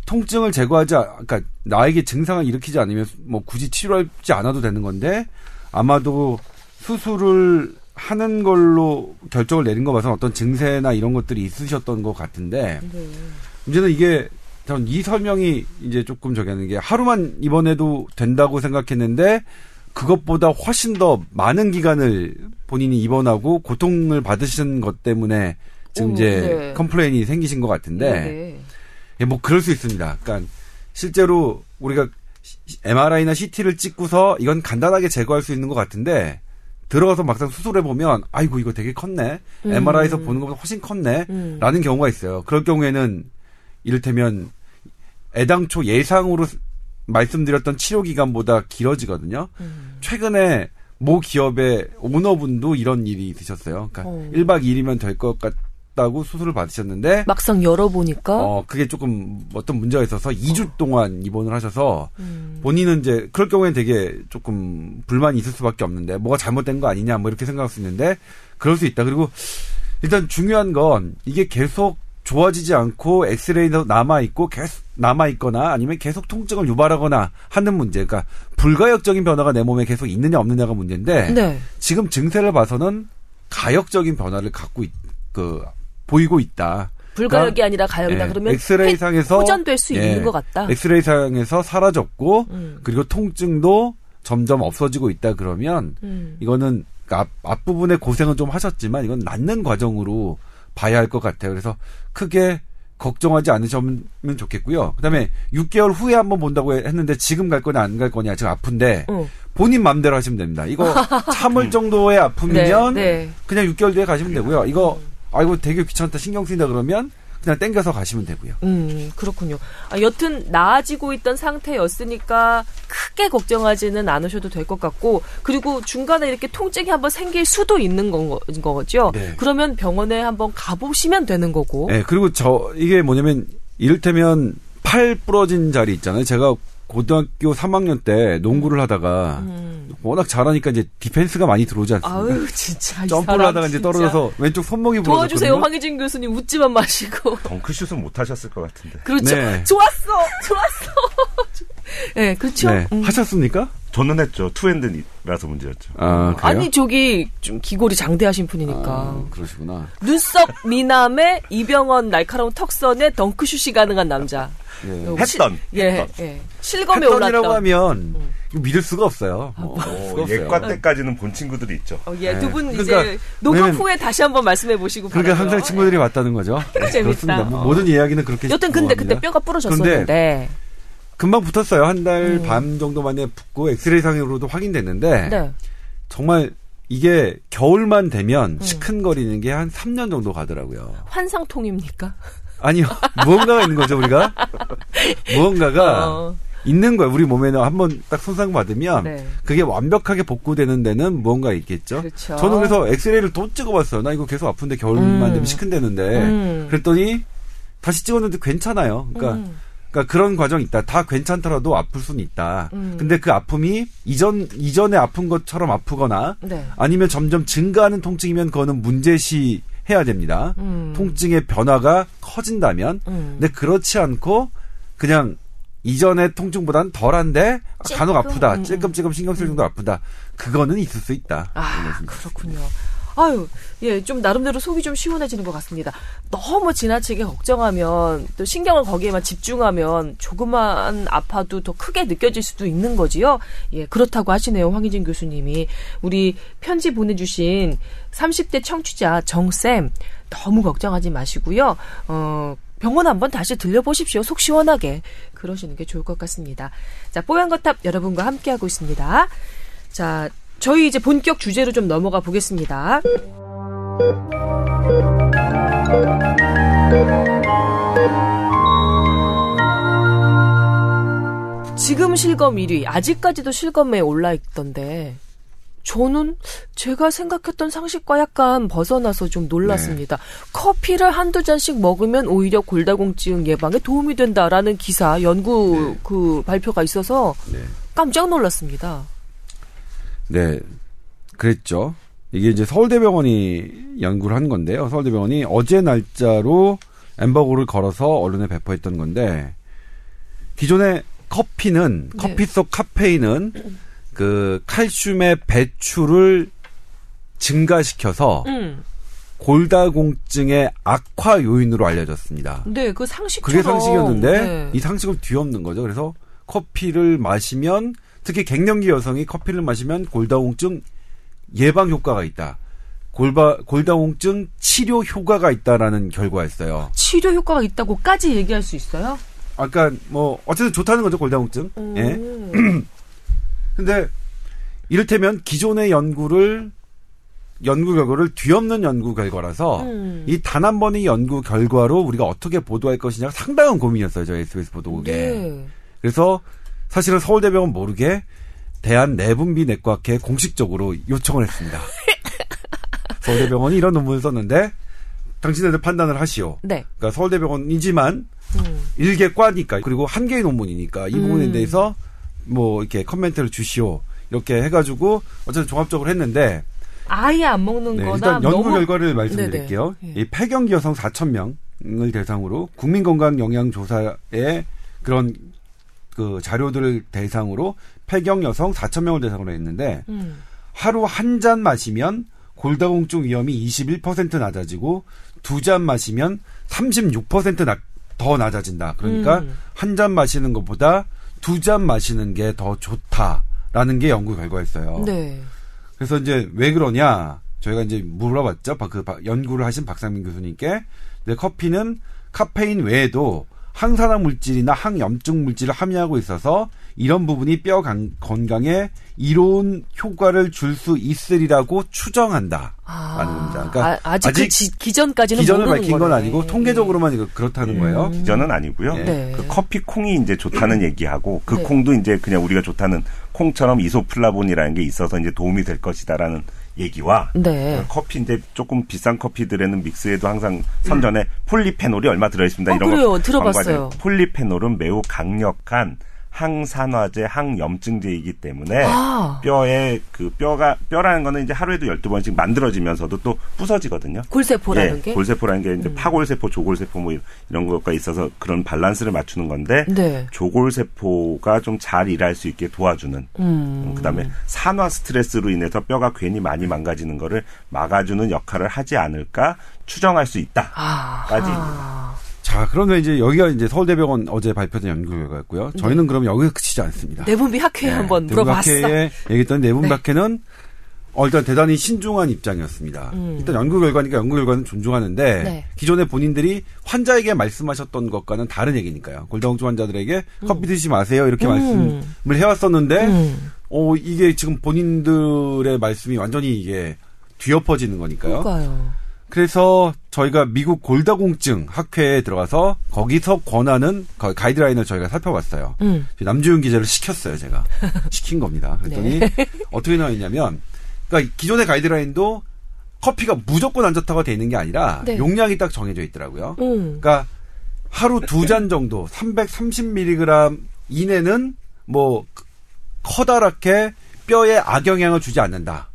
통증을 제거하지 않- 그러니까 나에게 증상을 일으키지 않으면 뭐 굳이 치료하지 않아도 되는 건데 아마도 수술을 하는 걸로 결정을 내린 거 봐서 어떤 증세나 이런 것들이 있으셨던 것 같은데 네. 문제는 이게 전 이 설명이 이제 조금 저기 하는 게 하루만 입원해도 된다고 생각했는데 그것보다 훨씬 더 많은 기간을 본인이 입원하고 고통을 받으신 것 때문에 지금 오, 이제 네. complain이 생기신 것 같은데 네. 예, 뭐 그럴 수 있습니다. 그러니까 실제로 우리가 MRI나 CT를 찍고서 이건 간단하게 제거할 수 있는 것 같은데 들어가서 막상 수술해 보면 아이고 이거 되게 컸네. 음. MRI에서 보는 것보다 훨씬 컸네. 음. 라는 경우가 있어요. 그럴 경우에는 이를테면 애당초 예상으로 말씀드렸던 치료 기간보다 길어지거든요. 음. 최근에 모 기업의 오너분도 이런 일이 있으셨어요. 그러니까 어. 1박 2일이면 될 것 같 다고 수술을 받으셨는데 막상 열어보니까 어, 그게 조금 어떤 문제가 있어서 2주 동안 입원을 하셔서 음. 본인은 이제 그럴 경우에는 되게 조금 불만이 있을 수밖에 없는데 뭐가 잘못된 거 아니냐 뭐 이렇게 생각할 수 있는데 그럴 수 있다. 그리고 일단 중요한 건 이게 계속 좋아지지 않고 엑스레이도 남아 있고 계속 남아 있거나 아니면 계속 통증을 유발하거나 하는 문제. 그러니까 불가역적인 변화가 내 몸에 계속 있느냐 없느냐가 문제인데 네. 지금 증세를 봐서는 가역적인 변화를 갖고 있, 그 보이고 있다. 불가역이 그러니까, 아니라 가역이다 예, 그러면 엑스레이 회- 상에서 호전될 수 예, 있는 것 같다. 엑스레이 상에서 사라졌고 음. 그리고 통증도 점점 없어지고 있다 그러면 음. 이거는 앞, 앞부분에 고생은 좀 하셨지만 이건 낫는 과정으로 봐야 할 것 같아요. 그래서 크게 걱정하지 않으시면 좋겠고요. 그다음에 6개월 후에 한번 본다고 했는데 지금 갈 거냐 안 갈 거냐 지금 아픈데 어. 본인 마음대로 하시면 됩니다. 이거 참을 정도의 아픔이면 네, 네. 그냥 6개월 뒤에 가시면 되고요. 이거 아이고 되게 귀찮다 신경 쓰인다 그러면 그냥 땡겨서 가시면 되고요. 음, 그렇군요. 아, 여튼 나아지고 있던 상태였으니까 크게 걱정하지는 않으셔도 될 것 같고, 그리고 중간에 이렇게 통증이 한번 생길 수도 있는 건 거, 거죠. 네. 그러면 병원에 한번 가보시면 되는 거고. 네, 그리고 저 이게 뭐냐면 이를테면 팔 부러진 자리 있잖아요. 제가 고등학교 3학년 때 농구를 하다가 음. 워낙 잘하니까 이제 디펜스가 많이 들어오지 않습니까? 아유, 진짜. 이 점프를 사람 하다가 이제 진짜. 떨어져서 왼쪽 손목이 부러졌거든요. 도와주세요, 황희진 교수님. 웃지만 마시고. 덩크슛은 못 하셨을 것 같은데. 그렇죠. 네. 좋았어! 좋았어! 네, 그렇죠. 네. 음. 하셨습니까? 저는 했죠. 투핸드라서 문제였죠. 아, 그래요? 아니, 저기, 좀 기골이 장대하신 분이니까. 아, 그러시구나. 눈썹 미남의 이병헌 날카로운 턱선에 덩크슛이 가능한 남자. 예. 요 했던. 예, 했던. 예. 실검에 했던이라고 올랐던. 하면 이거 믿을 수가 없어요. 뭐, 믿을 어, 없어요. 예과 때까지는 본 친구들이 있죠. 어, 예, 네. 두분 그러니까 이제 녹음 후에 다시 한번 말씀해 보시고 그러니까. 항상 친구들이 왔다는 거죠. 네, 재밌다. 그렇습니다. 뭐 어. 모든 이야기는 그렇게 여튼 근데 그때. 뼈가 부러졌었는데. 금방 붙었어요. 한달 음. 반 정도 만에 붙고 엑스레이 상으로도 확인됐는데 네. 정말 이게 겨울만 되면 음. 시큰거리는 게 한 3년 정도 가더라고요. 환상통입니까? 아니요. 무언가가 있는 거죠, 우리가. 무언가가 어, 있는 거예요. 우리 몸에는 한번 딱 손상 받으면 네. 그게 완벽하게 복구되는 데는 무언가 있겠죠. 그렇죠. 저는 그래서 엑스레이를 또 찍어봤어요. 나 이거 계속 아픈데 겨울만 음. 되면 시큰대는데 음. 그랬더니 다시 찍었는데 괜찮아요. 그러니까 음. 그러니까 그런 과정이 있다. 다 괜찮더라도 아플 수는 있다. 음. 근데 그 아픔이 이전 이전에 아픈 것처럼 아프거나 네. 아니면 점점 증가하는 통증이면 그거는 문제시 해야 됩니다. 음. 통증의 변화가 커진다면. 음. 근데 그렇지 않고 그냥 이전의 통증보다는 덜한데 간혹 찔끔? 아프다. 음, 찔끔찔끔 신경 쓸 정도 아프다. 그거는 있을 수 있다. 아, 그렇군요. 아유, 예, 좀 나름대로 속이 좀 시원해지는 것 같습니다. 너무 지나치게 걱정하면 또 신경을 거기에만 집중하면 조그만 아파도 더 크게 느껴질 수도 있는 거지요. 예, 그렇다고 하시네요, 황희진 교수님이. 우리 편지 보내주신 30대 청취자 정쌤 너무 걱정하지 마시고요. 어, 병원 한번 다시 들려보십시오. 속 시원하게. 그러시는 게 좋을 것 같습니다. 자, 뽀얀 거탑 여러분과 함께하고 있습니다. 자, 저희 이제 본격 주제로 좀 넘어가 보겠습니다. 지금 실검 1위, 아직까지도 실검에 올라 있던데, 저는 제가 생각했던 상식과 약간 벗어나서 좀 놀랐습니다. 커피를 한두 잔씩 먹으면 오히려 골다공증 예방에 도움이 된다라는 기사, 연구 네. 그 발표가 있어서 네. 깜짝 놀랐습니다. 네. 그랬죠. 이게 이제 서울대병원이 연구를 한 건데요. 서울대병원이 어제 날짜로 엠버고를 걸어서 언론에 배포했던 건데 기존의 커피는 네. 커피 속 카페인은 그 칼슘의 배출을 증가시켜서 음. 골다공증의 악화 요인으로 알려졌습니다. 네, 그 상식처럼. 그게 상식이었는데 네. 이 상식을 뒤엎는 거죠. 그래서 커피를 마시면 특히 갱년기 여성이 커피를 마시면 골다공증 예방 효과가 있다. 골바, 골다공증 치료 효과가 있다라는 결과였어요. 치료 효과가 있다고까지 얘기할 수 있어요? 아까 뭐 어쨌든 좋다는 거죠 골다공증. 예. 음. 근데 이를테면 기존의 연구를 연구 결과를 뒤엎는 연구 결과라서 음. 이단 한 번의 연구 결과로 우리가 어떻게 보도할 것이냐 상당한 고민이었어요 저희 SBS 보도국에. 네. 그래서 사실은 서울대병원 모르게 대한 내분비 내과학회 공식적으로 요청을 했습니다. 서울대병원이 이런 논문을 썼는데 당신네들 판단을 하시오. 네. 그러니까 서울대병원이지만 음. 일개 과니까 그리고 한 개의 논문이니까 이 부분에 음. 대해서 뭐 이렇게 커멘트를 주시오. 이렇게 해가지고 어쨌든 종합적으로 했는데 아예 안 먹는 네, 거나 일단 연구 너무 결과를 말씀드릴게요. 네네. 예. 이 폐경기 여성 4천 명을 대상으로 국민건강영양조사에 그런 그 자료들을 대상으로 폐경 여성 4천 명을 대상으로 했는데 음. 하루 한 잔 마시면 골다공증 위험이 21% 낮아지고 두 잔 마시면 36%더 낮아진다. 그러니까 음. 한잔 마시는 것보다 두 잔 마시는 게 더 좋다라는 게 연구 결과였어요. 네. 그래서 이제 왜 그러냐 저희가 이제 물어봤죠. 바- 그 바- 연구를 하신 박상민 교수님께 커피는 카페인 외에도 항산화 물질이나 항염증 물질을 함유하고 있어서 이런 부분이 뼈 강- 건강에 이로운 효과를 줄 수 있으리라고 추정한다. 아, 라는 겁니다. 그러니까 아, 직 아직 그 지- 기전까지는 기전을 모르는 밝힌 건 거네. 아니고 통계적으로만 그렇다는 거예요. 기전은 아니고요. 네. 그 커피 콩이 이제 좋다는 얘기하고 그 네. 콩도 이제 그냥 우리가 좋다는 콩처럼 이소플라본이라는 게 있어서 이제 도움이 될 것이다라는 얘기와 네. 커피 이제 조금 비싼 커피들에는 믹스에도 항상 선전에 폴리페놀이 얼마 들어 있습니다. 어, 이런 그래요. 거 들어봤어요. 폴리페놀은 매우 강력한 항산화제, 항염증제이기 때문에 아. 뼈에 그 뼈가 뼈라는 거는 이제 하루에도 12번씩 만들어지면서도 또 부서지거든요. 골세포라는 예, 게. 음. 골세포라는 게 이제 파골세포, 조골세포 뭐 이런 것과 있어서 그런 밸런스를 맞추는 건데 네. 조골세포가 좀 잘 일할 수 있게 도와주는 음. 그다음에 산화 스트레스로 인해서 뼈가 괜히 많이 망가지는 거를 막아주는 역할을 하지 않을까 추정할 수 있다. 아. 자, 그러면 이제 여기가 이제 서울대병원 어제 발표된 연구 결과였고요. 저희는 그럼 여기서 그치지 않습니다. 내분비 학회 한번 물어봤어. 내분박회에 얘기했던 내분박회는 어, 일단 대단히 신중한 입장이었습니다. 음. 일단 연구 결과니까 연구 결과는 존중하는데 네. 기존에 본인들이 환자에게 말씀하셨던 것과는 다른 얘기니까요. 골다공증 환자들에게 커피 드시지 마세요 이렇게 음. 말씀을 해왔었는데 음. 어 이게 지금 본인들의 말씀이 완전히 이게 뒤엎어지는 거니까요. 그러니까요. 그래서 저희가 미국 골다공증 학회에 들어가서 거기서 권하는 거- 가이드라인을 저희가 살펴봤어요. 음. 남주윤 기자를 시켰어요, 제가. 시킨 겁니다. 그랬더니 네. 어떻게 나와 있냐면, 그러니까 기존의 가이드라인도 커피가 무조건 안 좋다고 돼 있는 게 아니라 네. 용량이 딱 정해져 있더라고요. 음. 그러니까 하루 두 잔 정도 330mg 이내는 뭐 커다랗게 뼈에 악영향을 주지 않는다.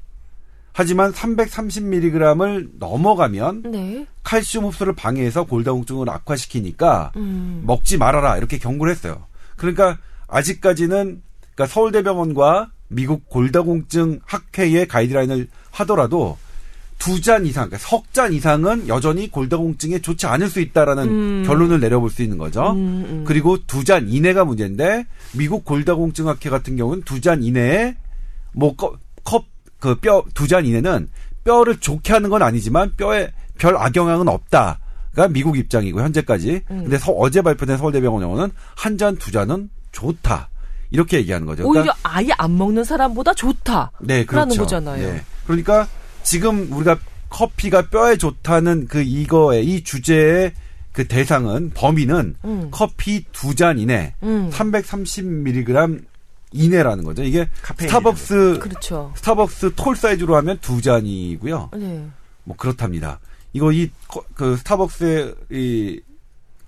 하지만 330mg을 넘어가면 네. 칼슘 흡수를 방해해서 골다공증을 악화시키니까 음. 먹지 말아라 이렇게 경고를 했어요. 그러니까 아직까지는 그러니까 서울대병원과 미국 골다공증 학회의 가이드라인을 하더라도 두 잔 이상, 그러니까 석 잔 이상은 여전히 골다공증에 좋지 않을 수 있다라는 음. 결론을 내려볼 수 있는 거죠. 음, 음. 그리고 두 잔 이내가 문제인데 미국 골다공증 학회 같은 경우는 두 잔 이내에 뭐컵 그 뼈 두 잔 이내는 뼈를 좋게 하는 건 아니지만 뼈에 별 악영향은 없다 가 미국 입장이고 현재까지. 음. 근데 서, 어제 발표된 서울대병원 영어는 한 잔 두 잔은 좋다 이렇게 얘기하는 거죠. 그러니까 오히려 아예 안 먹는 사람보다 좋다. 네, 그렇죠. 거잖아요. 네. 그러니까 지금 우리가 커피가 뼈에 좋다는 그 이거의 이 주제의 그 대상은 범위는 음. 커피 두 잔 이내, 음. 330mg 이내라는 거죠. 이게 스타벅스 그렇죠. 스타벅스 tall 사이즈로 하면 두 잔이고요. 네. 뭐 그렇답니다. 이거 이 그 스타벅스의 이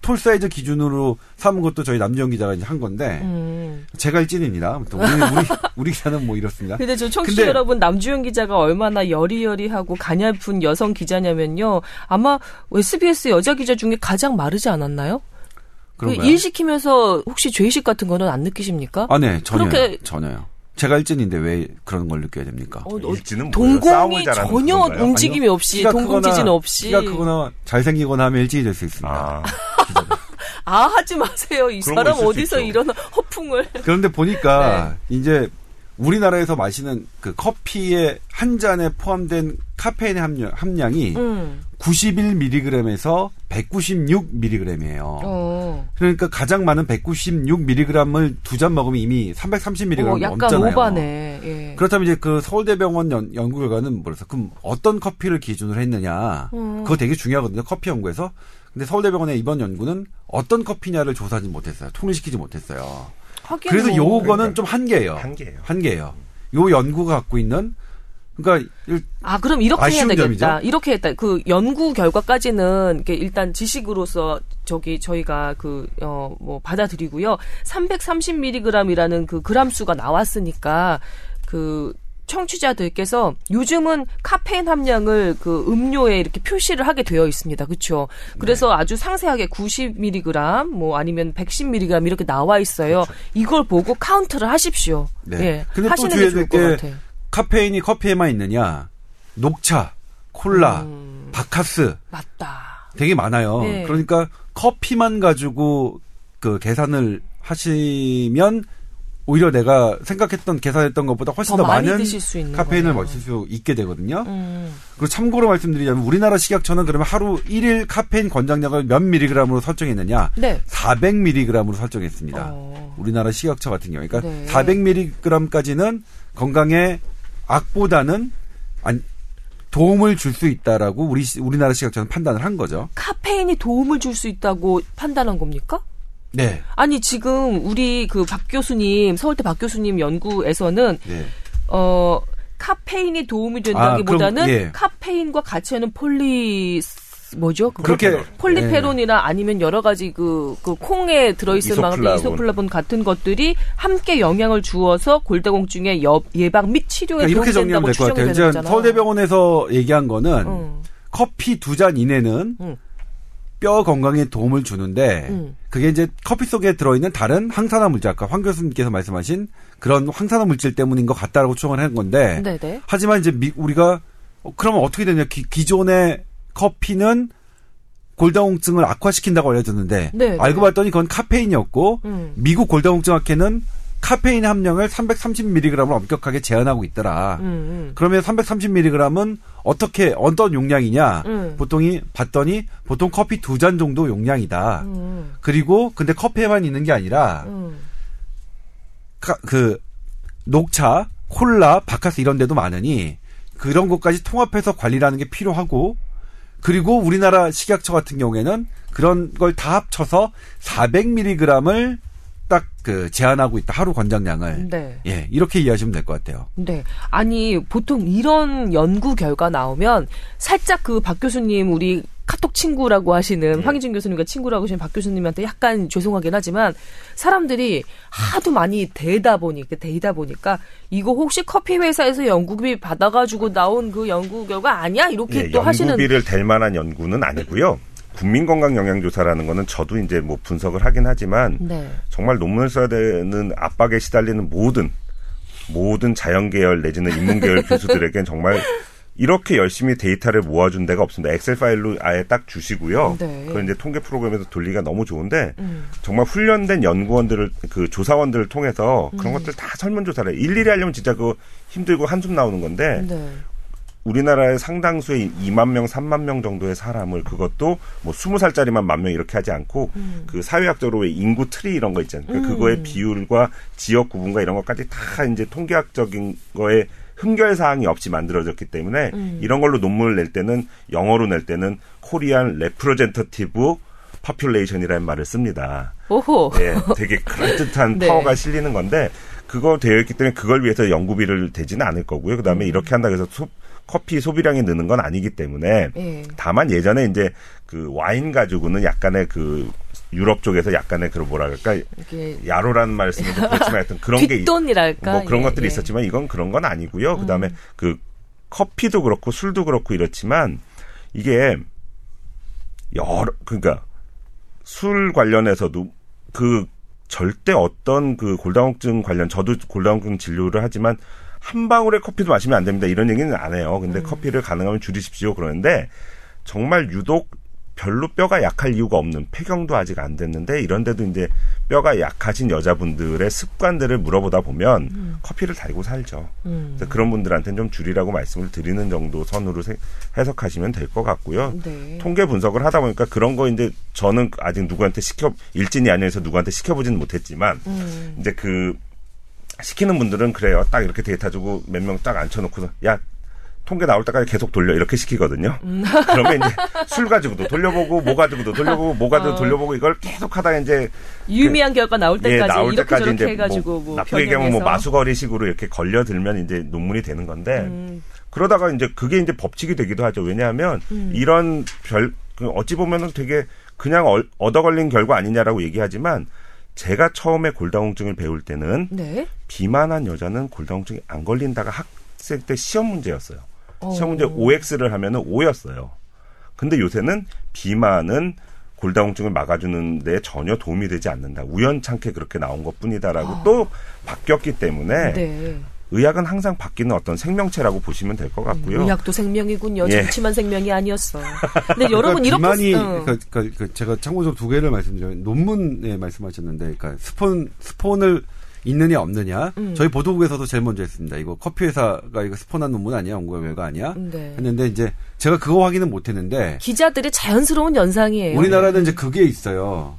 tall 사이즈 기준으로 삼은 것도 저희 남주현 기자가 이제 한 건데 음. 제가 일진입니다. 아무튼 우리 우리 우리 기자는 뭐 이렇습니다. 근데 저 청취자 근데- 여러분 남주현 기자가 얼마나 여리여리하고 가냘픈 여성 기자냐면요. 아마 SBS 여자 기자 중에 가장 마르지 않았나요? 그 그런가요? 일 시키면서 혹시 죄의식 같은 거는 안 느끼십니까? 아, 네, 전혀요. 그렇게- 전혀요. 제가 일진인데 왜 그런 걸 느껴야 됩니까? 어, 어, 뭐예요? 동공이 전혀 건가요? 움직임이 없이 키가 동공 지진 크거나, 없이 키가 크거나 잘생기거나 하면 일진이 될 수 있습니다. 아, 아 하지 마세요 이 사람 어디서 있죠. 이런 허풍을 그런데 네. 보니까 이제 우리나라에서 마시는 그 커피의 한 잔에 포함된 카페인의 함량, 함량이 음. 91mg에서 196mg이에요. 어. 그러니까 가장 많은 196mg을 두 잔 먹으면 이미 330mg 어, 약간 넘잖아요. 오바네. 예. 그렇다면 이제 그 서울대병원 연, 연구 결과는 뭐래서 그럼 어떤 커피를 기준으로 했느냐? 음. 그거 되게 중요하거든요. 커피 연구에서. 근데 서울대병원의 이번 연구는 어떤 커피냐를 조사하지 못했어요. 통일시키지 못했어요. 하긴 그래서 뭐. 요거는 그러니까 좀 한계예요. 한계예요. 한계예요. 요 연구가 갖고 있는 그러니까 일- 아, 그럼 이렇게 해야 되겠다. 점이죠. 이렇게 했다. 그 연구 결과까지는 일단 지식으로서 저기 저희가 그, 어, 뭐 받아들이고요. 330mg이라는 그 그람 수가 나왔으니까 그 청취자들께서 요즘은 카페인 함량을 그 음료에 이렇게 표시를 하게 되어 있습니다. 그렇죠? 그래서 네. 아주 상세하게 90mg 뭐 아니면 110mg 이렇게 나와 있어요. 이걸 보고 카운트를 하십시오. 네. 예. 근데 또 하시는 게 주의해야 좋을 될것게 같아요. 카페인이 커피에만 있느냐? 녹차, 콜라, 음. 바카스 맞다. 되게 많아요. 네. 그러니까 커피만 가지고 그 계산을 하시면 오히려 내가 생각했던 계산했던 것보다 훨씬 더 더, 많은 카페인을. 마실 수 있게 되거든요. 음. 그리고 참고로 말씀드리자면 우리나라 식약처는 그러면 하루 1일 카페인 권장량을 몇 미리그램으로 설정했느냐? 네. 400mg으로 설정했습니다. 어. 우리나라 식약처 같은 경우. 그러니까 네. 400mg까지는 건강에 악보다는 안- 도움을 줄 수 있다라고 우리 시- 우리나라 식약처는 판단을 한 거죠. 카페인이 도움을 줄 수 있다고 판단한 겁니까? 네. 아니 지금 우리 그 박 교수님 서울대 박 교수님 연구에서는 네. 어 카페인이 도움이 된다기보다는 아, 그럼, 예. 카페인과 같이 하는 폴리 뭐죠? 그렇게 폴리페론이나 아니면 여러 가지 그, 그 콩에 들어있을 만한 이소플라본. 이소플라본 같은 것들이 함께 영향을 주어서 골다공증의 여- 예방 및 치료에 그러니까 도움된다고 될것 추정이. 되는 이제 거잖아. 서울대병원에서 얘기한 거는 응. 커피 두 잔 이내는 응. 뼈 건강에 도움을 주는데 응. 그게 이제 커피 속에 들어있는 다른 항산화 물질 아까 황 교수님께서 말씀하신 그런 항산화 물질 때문인 것 같다라고 추정을 한 건데 네네. 하지만 이제 미- 우리가 어, 그러면 어떻게 되냐 기, 기존의 커피는 골다공증을 악화시킨다고 알려졌는데 네, 알고 네. 봤더니 그건 카페인이었고 음. 미국 골다공증 학회는 카페인 함량을 330mg으로 엄격하게 제한하고 있더라. 음, 음. 그러면 330mg은 어떻게 어떤 용량이냐? 음. 보통이 봤더니 보통 커피 두 잔 정도 용량이다. 음, 그리고 근데 커피에만 있는 게 아니라 음. 카- 그 녹차, 콜라, 바카스 이런 데도 많으니 그런 것까지 통합해서 관리라는 게 필요하고 그리고 우리나라 식약처 같은 경우에는 그런 걸 다 합쳐서 400mg을 딱 그 제한하고 있다. 하루 권장량을. 네. 예, 이렇게 이해하시면 될 것 같아요. 네. 아니, 보통 이런 연구 결과 나오면 살짝 그 박 교수님, 우리 카톡 친구라고 하시는 네. 황희준 교수님과 친구라고 하시는 박 교수님한테 약간 죄송하긴 하지만 사람들이 하도 많이 대다 보니까, 대다 보니까 이거 혹시 커피 회사에서 연구비 받아가지고 나온 그 연구 결과 아니야? 이렇게 예, 또 하시는. 연구비를 댈 만한 연구는 아니고요. 국민건강영양조사라는 거는 저도 이제 뭐 분석을 하긴 하지만 네. 정말 논문을 써야 되는 압박에 시달리는 모든 모든 자연계열 내지는 인문계열 교수들에겐 정말 이렇게 열심히 데이터를 모아준 데가 없습니다. 엑셀 파일로 아예 딱 주시고요. 네. 그걸 이제 통계 프로그램에서 돌리기가 너무 좋은데 음. 정말 훈련된 연구원들을 그 조사원들을 통해서 음. 그런 것들 다 설문조사를 해. 일일이 하려면 진짜 그거 힘들고 한숨 나오는 건데 네. 우리나라의 상당수의 2만 명, 3만 명 정도의 사람을 그것도 뭐 20살짜리만 만 명 이렇게 하지 않고 그 사회학적으로 왜 인구 트리 이런 거 있잖아요. 그러니까 음. 그거의 비율과 지역 구분과 이런 것까지 다 이제 통계학적인 거에 흠결 사항이 없이 만들어졌기 때문에 음. 이런 걸로 논문을 낼 때는 영어로 낼 때는 Korean representative population이라는 말을 씁니다. 오호. 예, 되게 그럴듯한 네. 파워가 실리는 건데 그거 되어 있기 때문에 그걸 위해서 연구비를 대지는 않을 거고요. 음. 그다음에 이렇게 한다고 해서 소- 커피 소비량이 느는 건 아니기 때문에 예. 다만 예전에 이제 그 와인 가지고는 약간의 그 유럽 쪽에서 약간의 그런 뭐라 그럴까 야로라는 말씀이 좀 그렇지만 하여튼 그런 게 있- 뒷돈이랄까. 뭐 그런 예, 것들이 예. 있었지만 이건 그런 건 아니고요. 그다음에 음. 그 커피도 그렇고 술도 그렇고 이렇지만 이게 여러 그러니까 술 관련해서도 그 절대 어떤 그 골다공증 관련 저도 골다공증 진료를 하지만 한 방울의 커피도 마시면 안 됩니다. 이런 얘기는 안 해요. 근데 음. 커피를 가능하면 줄이십시오. 그러는데 정말 유독 별로 뼈가 약할 이유가 없는 폐경도 아직 안 됐는데 이런데도 이제 뼈가 약하신 여자분들의 습관들을 물어보다 보면 커피를 달고 살죠. 음. 그래서 그런 분들한테는 좀 줄이라고 말씀을 드리는 정도 선으로 세- 해석하시면 될 것 같고요. 네. 통계 분석을 하다 보니까 그런 거 이제 저는 아직 누구한테 시켜 일진이 아니어서 누구한테 시켜보지는 못했지만 음. 이제 그 시키는 분들은 그래요. 딱 이렇게 데이터 주고 몇 명 딱 앉혀놓고서 야 통계 나올 때까지 계속 돌려 이렇게 시키거든요. 음. 그러면 이제 술 가지고도 돌려보고 뭐 가지고도 돌려보고 뭐 가지고 어. 돌려보고 이걸 계속 하다가 이제 유의미한 결과 나올 예, 때까지 나올 이렇게 때까지 이제 해가지고 뭐, 나쁘게 얘기하면 뭐. 마수거리식으로 이렇게 걸려들면 이제 논문이 되는 건데 음. 그러다가 이제 그게 이제 법칙이 되기도 하죠. 왜냐하면 음. 이런 별그 어찌 보면은 되게 그냥 얼- 얻어 걸린 결과 아니냐라고 얘기하지만 제가 처음에 골다공증을 배울 때는 네. 비만한 여자는 골다공증이 안 걸린다가 학 초등학생 때 시험 문제였어요. 어. 시험 문제 OX를 하면은 5였어요. 근데 요새는 비만은 골다공증을 막아주는 데 전혀 도움이 되지 않는다. 우연찮게 그렇게 나온 것 뿐이다라고 또 바뀌었기 때문에 아. 네. 의학은 항상 바뀌는 어떤 생명체라고 보시면 될 것 같고요. 의학도 생명이군요. 예. 정치만 생명이 아니었어. 근데 여러분 이렇게 비만이 어. 그러니까, 그러니까 그 제가 참고적으로 두 개를 말씀드리면 논문에 말씀하셨는데 그러니까 스폰 스폰을 있느냐 없느냐 음. 저희 보도국에서도 제일 먼저 했습니다. 이거 커피 회사가 이거 스폰한 논문 아니야 연구 결과 아니야? 네. 했는데 이제 제가 그거 확인은 못했는데 기자들의 자연스러운 연상이에요. 우리나라는 이제 그게 있어요.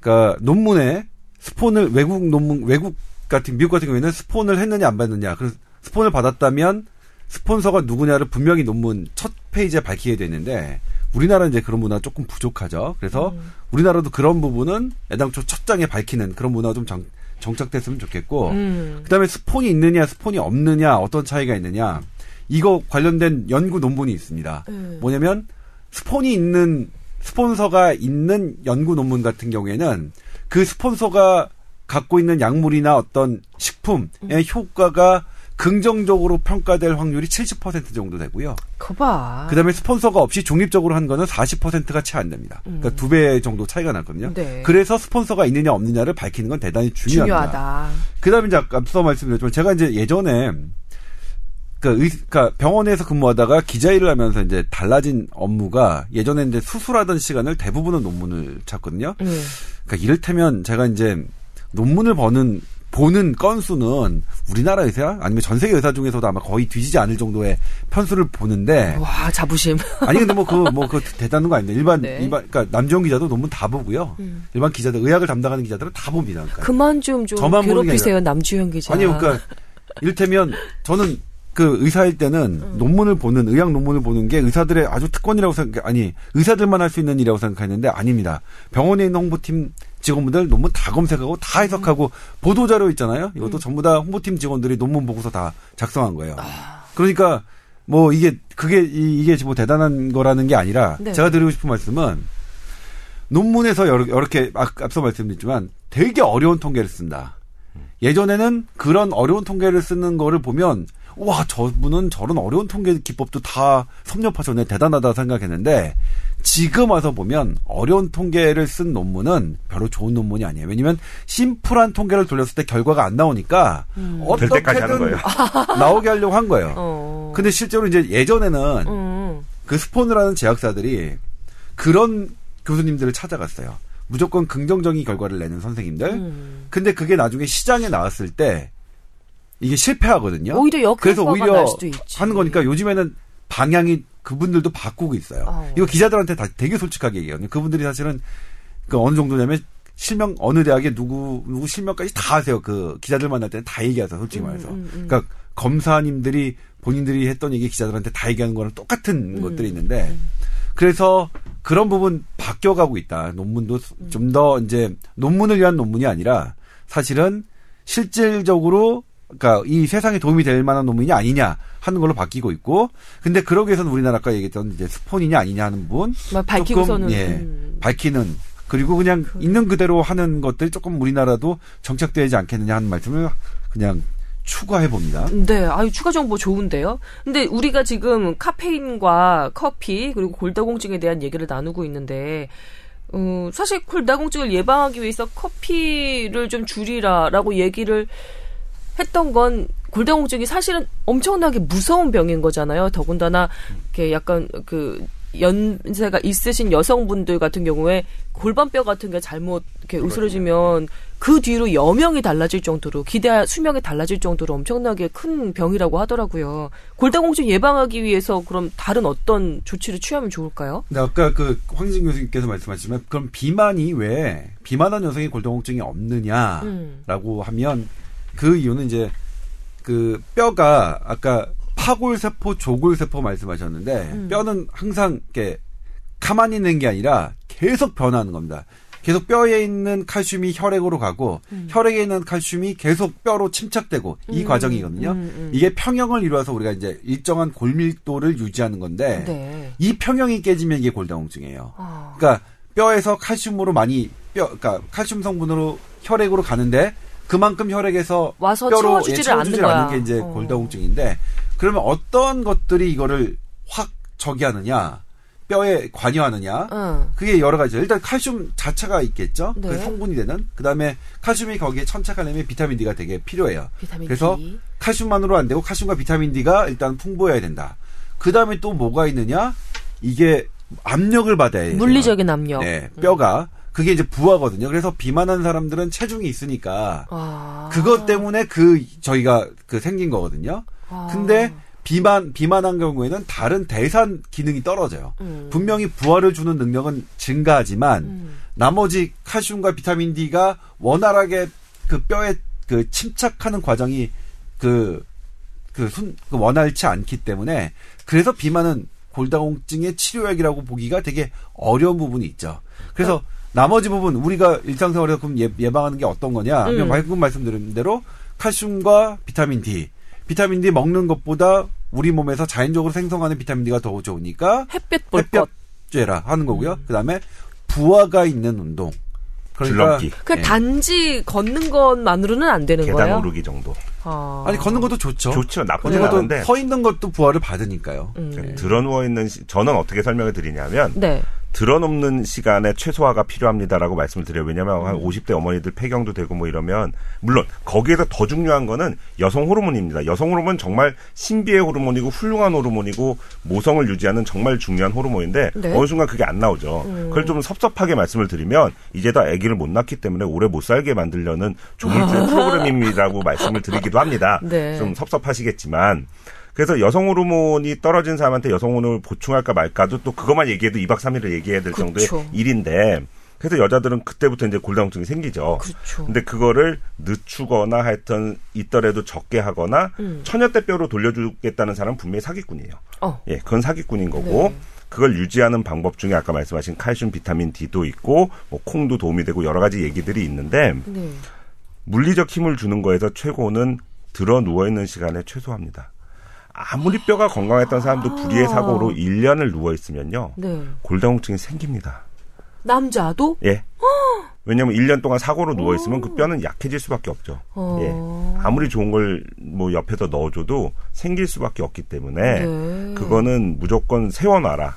그러니까 논문에 스폰을 외국 논문 외국 같은 미국 같은 경우에는 스폰을 했느냐 안 받느냐. 그래서 스폰을 받았다면 스폰서가 누구냐를 분명히 논문 첫 페이지에 밝히게 되는데 우리나라는 이제 그런 문화 가 조금 부족하죠. 그래서 음. 우리나라도 그런 부분은 애당초 첫 장에 밝히는 그런 문화가 좀 정, 정착됐으면 좋겠고 음. 그다음에 스폰이 있느냐 스폰이 없느냐 어떤 차이가 있느냐 이거 관련된 연구 논문이 있습니다. 음. 뭐냐면 스폰이 있는 스폰서가 있는 연구 논문 같은 경우에는 그 스폰서가 갖고 있는 약물이나 어떤 식품의 음. 효과가 긍정적으로 평가될 확률이 70% 정도 되고요. 거봐. 그다음에 스폰서가 없이 중립적으로 한 거는 40%가 채 안 됩니다. 그러니까 두 배 정도 차이가 났거든요. 음. 네. 그래서 스폰서가 있느냐 없느냐를 밝히는 건 대단히 중요합니다. 중요하다. 그다음에 이제 앞서 말씀드렸지만 제가 이제 예전에 그 의, 그러니까 병원에서 근무하다가 기자 일을 하면서 이제 달라진 업무가 예전에 이제 수술하던 시간을 대부분은 논문을 찾거든요. 음. 그러니까 이를테면 제가 이제 논문을 버는 보는 건수는 우리나라 의사 아니면 전 세계 의사 중에서도 아마 거의 뒤지지 않을 정도의 편수를 보는데 와 자부심. 아니 근데 뭐 그 뭐 그 대단한 거 아닌데 일반 네. 일반 그러니까 남지원 기자도 논문 다 보고요. 음. 일반 기자들 의학을 담당하는 기자들은 다 봅니다. 그러니까. 그만 좀좀 저만 보는 게 괴롭히세요 남주현 기자. 아니요, 그러니까 이를테면 저는 그 의사일 때는 논문을 보는 의학 논문을 보는 게 의사들의 아주 특권이라고 생각 아니 의사들만 할 수 있는 일이라고 생각했는데 아닙니다. 병원에 있는 홍보팀 직원분들 논문 다 검색하고 다 해석하고 보도 자료 있잖아요. 이것도 전부 다 홍보팀 직원들이 논문 보고서 다 작성한 거예요. 그러니까 뭐 이게 그게 이- 이게 뭐 대단한 거라는 게 아니라 네. 제가 드리고 싶은 말씀은 논문에서 여러, 이렇게 앞서 말씀드렸지만 되게 어려운 통계를 쓴다. 예전에는 그런 어려운 통계를 쓰는 거를 보면 와 저분은 저런 어려운 통계 기법도 다 섭렵하셨네 대단하다 생각했는데 지금 와서 보면 어려운 통계를 쓴 논문은 별로 좋은 논문이 아니에요. 왜냐면 심플한 통계를 돌렸을 때 결과가 안 나오니까 될 때까지 하는 거예요. 나오게 하려고 한 거예요. 어. 근데 실제로 이제 예전에는 음. 그 스폰을 하는 제약사들이 그런 교수님들을 찾아갔어요. 무조건 긍정적인 결과를 내는 선생님들. 음. 근데 그게 나중에 시장에 나왔을 때 이게 실패하거든요. 오히려 역 그래서 오히려. 하는 거니까 요즘에는 방향이 그분들도 바꾸고 있어요. 어. 이거 기자들한테 다 되게 솔직하게 얘기해요. 그분들이 사실은 그 어느 정도냐면 실명 어느 대학에 누구 누구 실명까지 다 하세요. 그 기자들 만날 때는 다 얘기하세요. 솔직히 말해서. 음, 음. 그러니까 검사님들이 본인들이 했던 얘기 기자들한테 다 얘기하는 거랑 똑같은 음, 것들이 있는데 그래서 그런 부분 바뀌어가고 있다. 논문도 음. 좀더 이제 논문을 위한 논문이 아니라 사실은 실질적으로 그러니까 이 세상에 도움이 될 만한 논문이 아니냐 하는 걸로 바뀌고 있고 근데 그러기 위해서는 우리나라 아까 얘기했던 이제 스폰이냐 아니냐 하는 부분 막 밝히고서는 조금, 예, 음. 밝히는 그리고 그냥 있는 그대로 하는 것들이 조금 우리나라도 정착되지 않겠느냐 하는 말씀을 그냥 추가해 봅니다. 네, 아유 추가 정보 좋은데요. 근데 우리가 지금 카페인과 커피 그리고 골다공증에 대한 얘기를 나누고 있는데 어, 사실 골다공증을 예방하기 위해서 커피를 좀 줄이라라고 얘기를 했던 건 골다공증이 사실은 엄청나게 무서운 병인 거잖아요. 더군다나 이렇게 약간 그 연세가 있으신 여성분들 같은 경우에 골반뼈 같은 게 잘못 이렇게 으스러지면 그 뒤로 여명이 달라질 정도로 기대 수명이 달라질 정도로 엄청나게 큰 병이라고 하더라고요. 골다공증 예방하기 위해서 그럼 다른 어떤 조치를 취하면 좋을까요? 근데 아까 그 황진 교수님께서 말씀하셨지만 그럼 비만이 왜 비만한 여성이 골다공증이 없느냐라고 음. 하면 그 이유는 이제 그 뼈가 아까 파골세포, 조골세포 말씀하셨는데 음. 뼈는 항상 이렇게 가만히 있는 게 아니라 계속 변하는 겁니다. 계속 뼈에 있는 칼슘이 혈액으로 가고 혈액에 있는 칼슘이 계속 뼈로 침착되고 이 음. 과정이거든요. 음, 음. 이게 평형을 이루어서 우리가 이제 일정한 골밀도를 유지하는 건데 네. 이 평형이 깨지면 이게 골다공증이에요. 아. 그러니까 뼈에서 칼슘으로 많이 뼈, 그러니까 칼슘 성분으로 혈액으로 가는데 그만큼 혈액에서 와서 뼈로 채워주지를 예, 채워주질 않는 않는. 게 이제 어. 골다공증인데 그러면 어떤 것들이 이거를 확 저기 하느냐 뼈에 관여하느냐 응. 그게 여러 가지죠. 일단 칼슘 자체가 있겠죠. 네. 그 성분이 되는. 그다음에 칼슘이 거기에 천착하려면 비타민 D가 되게 필요해요. 비타민 그래서 D. 칼슘만으로 안 되고 칼슘과 비타민 D가 일단 풍부해야 된다. 그다음에 또 뭐가 있느냐? 이게 압력을 받아야 해요. 물리적인 압력. 네, 뼈가 그게 이제 부하거든요. 그래서 비만한 사람들은 체중이 있으니까 아. 그것 때문에 그 저희가 그 생긴 거거든요. 아. 근데 비만 비만한 경우에는 다른 대산 기능이 떨어져요. 음. 분명히 부하를 주는 능력은 증가하지만 음. 나머지 칼슘과 비타민 D가 원활하게 그 뼈에 그 침착하는 과정이 그, 그, 순, 그 원활치 않기 때문에 그래서 비만은 골다공증의 치료약이라고 보기가 되게 어려운 부분이 있죠. 그래서 어. 나머지 부분 우리가 일상생활에서 그럼 예, 예방하는 게 어떤 거냐? 음. 방금 말씀드린 대로 칼슘과 비타민 D. 비타민 D 먹는 것보다 우리 몸에서 자연적으로 생성하는 비타민 D가 더 좋으니까 햇볕 볼 것. 햇볕죄라 하는 거고요. 음. 그다음에 부하가 있는 운동. 그러니까 줄넘기. 그 예. 단지 걷는 것만으로는 안 되는 계단 거예요. 오르기 정도. 아. 아니 걷는 것도 좋죠. 좋죠. 것도 않은데 서 있는 것도 부하를 받으니까요. 음. 그 드러 누워 있는 시- 저는 어떻게 설명을 드리냐면 네. 드러눕는 시간에 최소화가 필요합니다라고 말씀을 드려요. 왜냐하면 한 50대 어머니들 폐경도 되고 뭐 이러면 물론 거기에서 더 중요한 거는 여성 호르몬입니다. 여성 호르몬 정말 신비의 호르몬이고 훌륭한 호르몬이고 모성을 유지하는 정말 중요한 호르몬인데 네. 어느 순간 그게 안 나오죠. 그걸 좀 섭섭하게 말씀을 드리면 이제 다 아기를 못 낳기 때문에 오래 못 살게 만들려는 조물주의 프로그램입니다라고 말씀을 드리기도 합니다. 네. 좀 섭섭하시겠지만 그래서 여성 호르몬이 떨어진 사람한테 여성 호르몬을 보충할까 말까도 또 그것만 얘기해도 2박 3일을 얘기해야 될 그쵸. 정도의 일인데 그래서 여자들은 그때부터 이제 골다공증이 생기죠. 그렇죠. 근데 그거를 늦추거나 하여튼 있더라도 적게 하거나 음. 처녀대뼈로 돌려주겠다는 사람은 분명히 사기꾼이에요. 어. 예, 그건 사기꾼인 거고 네. 그걸 유지하는 방법 중에 아까 말씀하신 칼슘, 비타민 D도 있고 뭐 콩도 도움이 되고 여러 가지 얘기들이 있는데 네. 물리적 힘을 주는 거에서 최고는 들어 누워 있는 시간에 최소화입니다. 아무리 뼈가 건강했던 사람도 불의의 사고로 1년을 누워 있으면요. 네. 골다공증이 생깁니다. 남자도 예. 왜냐면 1년 동안 사고로 누워 있으면 그 뼈는 약해질 수밖에 없죠. 어. 예. 아무리 좋은 걸 뭐 옆에서 넣어 줘도 생길 수밖에 없기 때문에 네. 그거는 무조건 세워 놔라.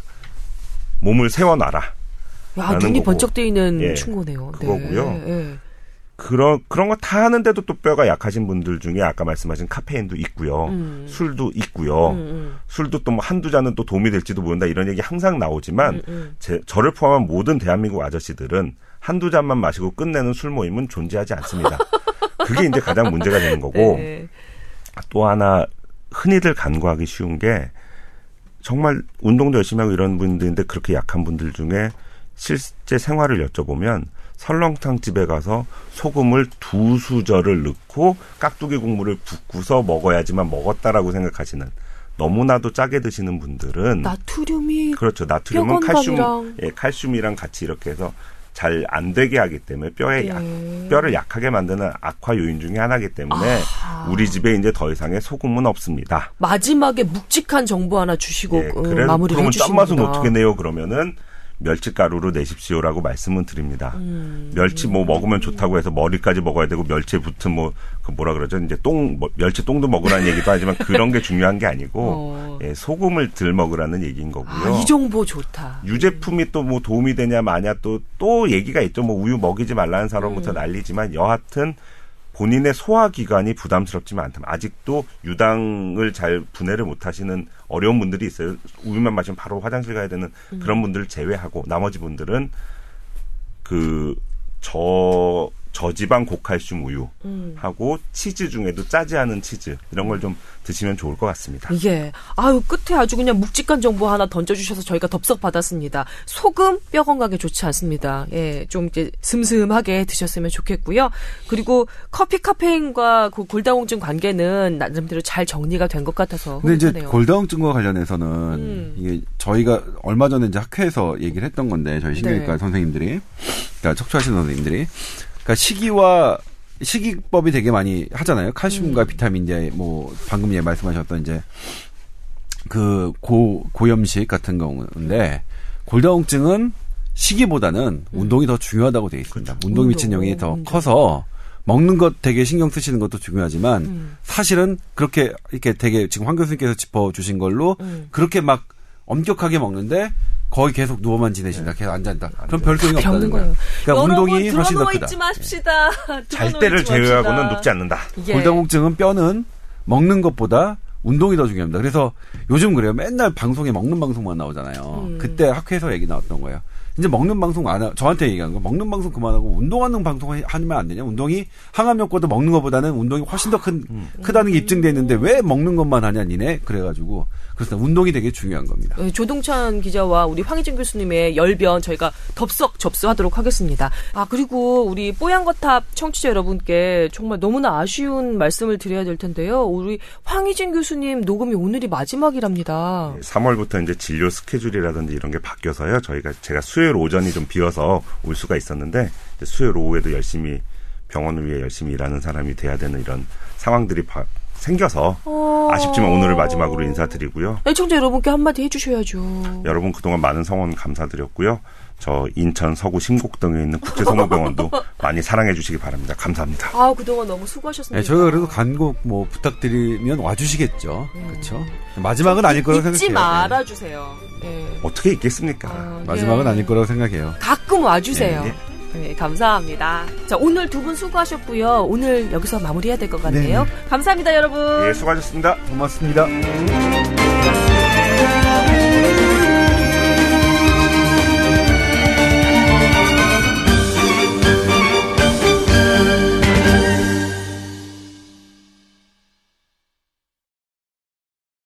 몸을 세워 놔라. 야, 라는 눈이 거고. 번쩍 뜨이는 예, 충고네요. 그거고요. 네. 예. 그런 그런 거 다 하는데도 또 뼈가 약하신 분들 중에 아까 말씀하신 카페인도 있고요. 음. 술도 있고요. 음, 음. 술도 또 뭐 한두 잔은 또 도움이 될지도 모른다 이런 얘기 항상 나오지만 음, 음. 제, 저를 포함한 모든 대한민국 아저씨들은 한두 잔만 마시고 끝내는 술 모임은 존재하지 않습니다. 그게 이제 가장 문제가 되는 거고 네. 또 하나 흔히들 간과하기 쉬운 게 정말 운동도 열심히 하고 이런 분들인데 그렇게 약한 분들 중에 실제 생활을 여쭤보면 설렁탕 집에 가서 소금을 두 수저를 넣고 깍두기 국물을 붓고서 먹어야지만 먹었다라고 생각하시는 너무나도 짜게 드시는 분들은 나트륨이 그렇죠 나트륨은 칼슘. 예, 칼슘이랑 같이 이렇게 해서 잘 안 되게 하기 때문에 뼈에 약, 네. 뼈를 약하게 만드는 악화 요인 중에 하나이기 때문에 아하. 우리 집에 이제 더 이상의 소금은 없습니다. 마지막에 묵직한 정보 하나 주시고 예, 음, 그래서 마무리를 그러면 해주시는구나. 짠맛은 어떻게 내요? 그러면은 멸치가루로 내십시오라고 말씀은 드립니다. 음. 멸치 뭐 먹으면 좋다고 해서 머리까지 먹어야 되고 멸치에 붙은 뭐 그 뭐라 그러죠? 이제 똥 뭐, 멸치 똥도 먹으라는 얘기도 하지만 그런 게 중요한 게 아니고 어. 예, 소금을 들 먹으라는 얘기인 거고요. 아, 이 정보 좋다. 유제품이 또 뭐 도움이 되냐 마냐 또또 얘기가 있죠. 뭐 우유 먹이지 말라는 사람부터 음. 난리지만 여하튼 본인의 소화 기관이 부담스럽지만 않다면 아직도 유당을 잘 분해를 못 하시는 어려운 분들이 있어요. 우유만 마시면 바로 화장실 가야 되는 음. 그런 분들을 제외하고 나머지 분들은 그 저 저지방 고칼슘 우유 음. 하고 치즈 중에도 짜지 않은 치즈 이런 걸 좀 드시면 좋을 것 같습니다. 예. 아유, 끝에 아주 그냥 묵직한 정보 하나 던져주셔서 저희가 덥석 받았습니다. 소금 뼈 건강에 좋지 않습니다. 예, 좀 이제 슴슴하게 드셨으면 좋겠고요. 그리고 커피 카페인과 그 골다공증 관계는 나름대로 잘 정리가 된 것 같아서. 근데 이제. 골다공증과 관련해서는 음. 이게 저희가 얼마 전에 이제 학회에서 얘기를 했던 건데 저희 신경외과 네. 선생님들이 그러니까 척추하시는 선생님들이 그러니까 식이와 식이법이 되게 많이 하잖아요. 칼슘과 음. 비타민 D 뭐 방금 예 말씀하셨던 이제 그 고 고염식 같은 경우인데 골다공증은 식이보다는 운동이 더 중요하다고 되어 있습니다. 운동 운동, 미치는 영향이 더 운동. 커서 먹는 것 되게 신경 쓰시는 것도 중요하지만 음. 사실은 그렇게 이렇게 되게 지금 황 교수님께서 짚어 주신 걸로 음. 그렇게 막 엄격하게 먹는데 거의 계속 누워만 지내신다. 계속 앉아있다. 그럼 별 소용이 없다는 거예요. 거예요. 그러니까 운동이 여러분, 훨씬 더 크다. 있지 마십시다. 잘 때를. 제외하고는 눕지 않는다. 예. 골다공증은 뼈는 먹는 것보다 운동이 더 중요합니다. 그래서 요즘 그래요. 맨날 방송에 먹는 방송만 나오잖아요. 음. 그때 학회에서 얘기 나왔던 거예요. 이제 먹는 방송 안 하, 저한테 얘기한 거 먹는 방송 그만하고 운동하는 방송 하- 하면 안 되냐? 운동이 항암 효과도 먹는 것보다는 운동이 훨씬 더 큰, 크다는 게 입증돼 있는데 왜 먹는 것만 하냐 니네? 그래가지고 그래서 운동이 되게 중요한 겁니다. 네, 조동찬 기자와 우리 황희진 교수님의 열변 저희가 덥석 접수하도록 하겠습니다. 아 그리고 우리 뽀얀거탑 청취자 여러분께 정말 너무나 아쉬운 말씀을 드려야 될 텐데요. 우리 황희진 교수님 녹음이 오늘이 마지막이랍니다. 3월부터 이제 진료 스케줄이라든지 이런 게 바뀌어서요. 저희가 제가 수요 일 오전이 좀 비어서 올 수가 있었는데 수요일 오후에도 열심히 병원을 위해 열심히 일하는 사람이 돼야 되는 이런 상황들이 바- 생겨서 어. 아쉽지만 오늘을 마지막으로 인사드리고요. 애청자 여러분께 한마디 해주셔야죠. 여러분 그동안 많은 성원 감사드렸고요. 저 인천 서구 심곡동에 있는 국제성모병원도 많이 사랑해 주시기 바랍니다. 감사합니다. 아 그동안 너무 수고하셨습니다. 네, 저희가 그래도 간곡 뭐 부탁드리면 와주시겠죠. 그렇죠. 마지막은 아닐 거라고 잊지 생각해요. 말아주세요. 예. 어떻게 있겠습니까? 아, 마지막은 예. 아닐 거라고 생각해요. 가끔 와주세요. 예, 예. 네, 감사합니다. 자, 오늘 두 분 수고하셨고요. 오늘 여기서 마무리해야 될 것 같네요. 감사합니다, 여러분. 예, 수고하셨습니다. 고맙습니다.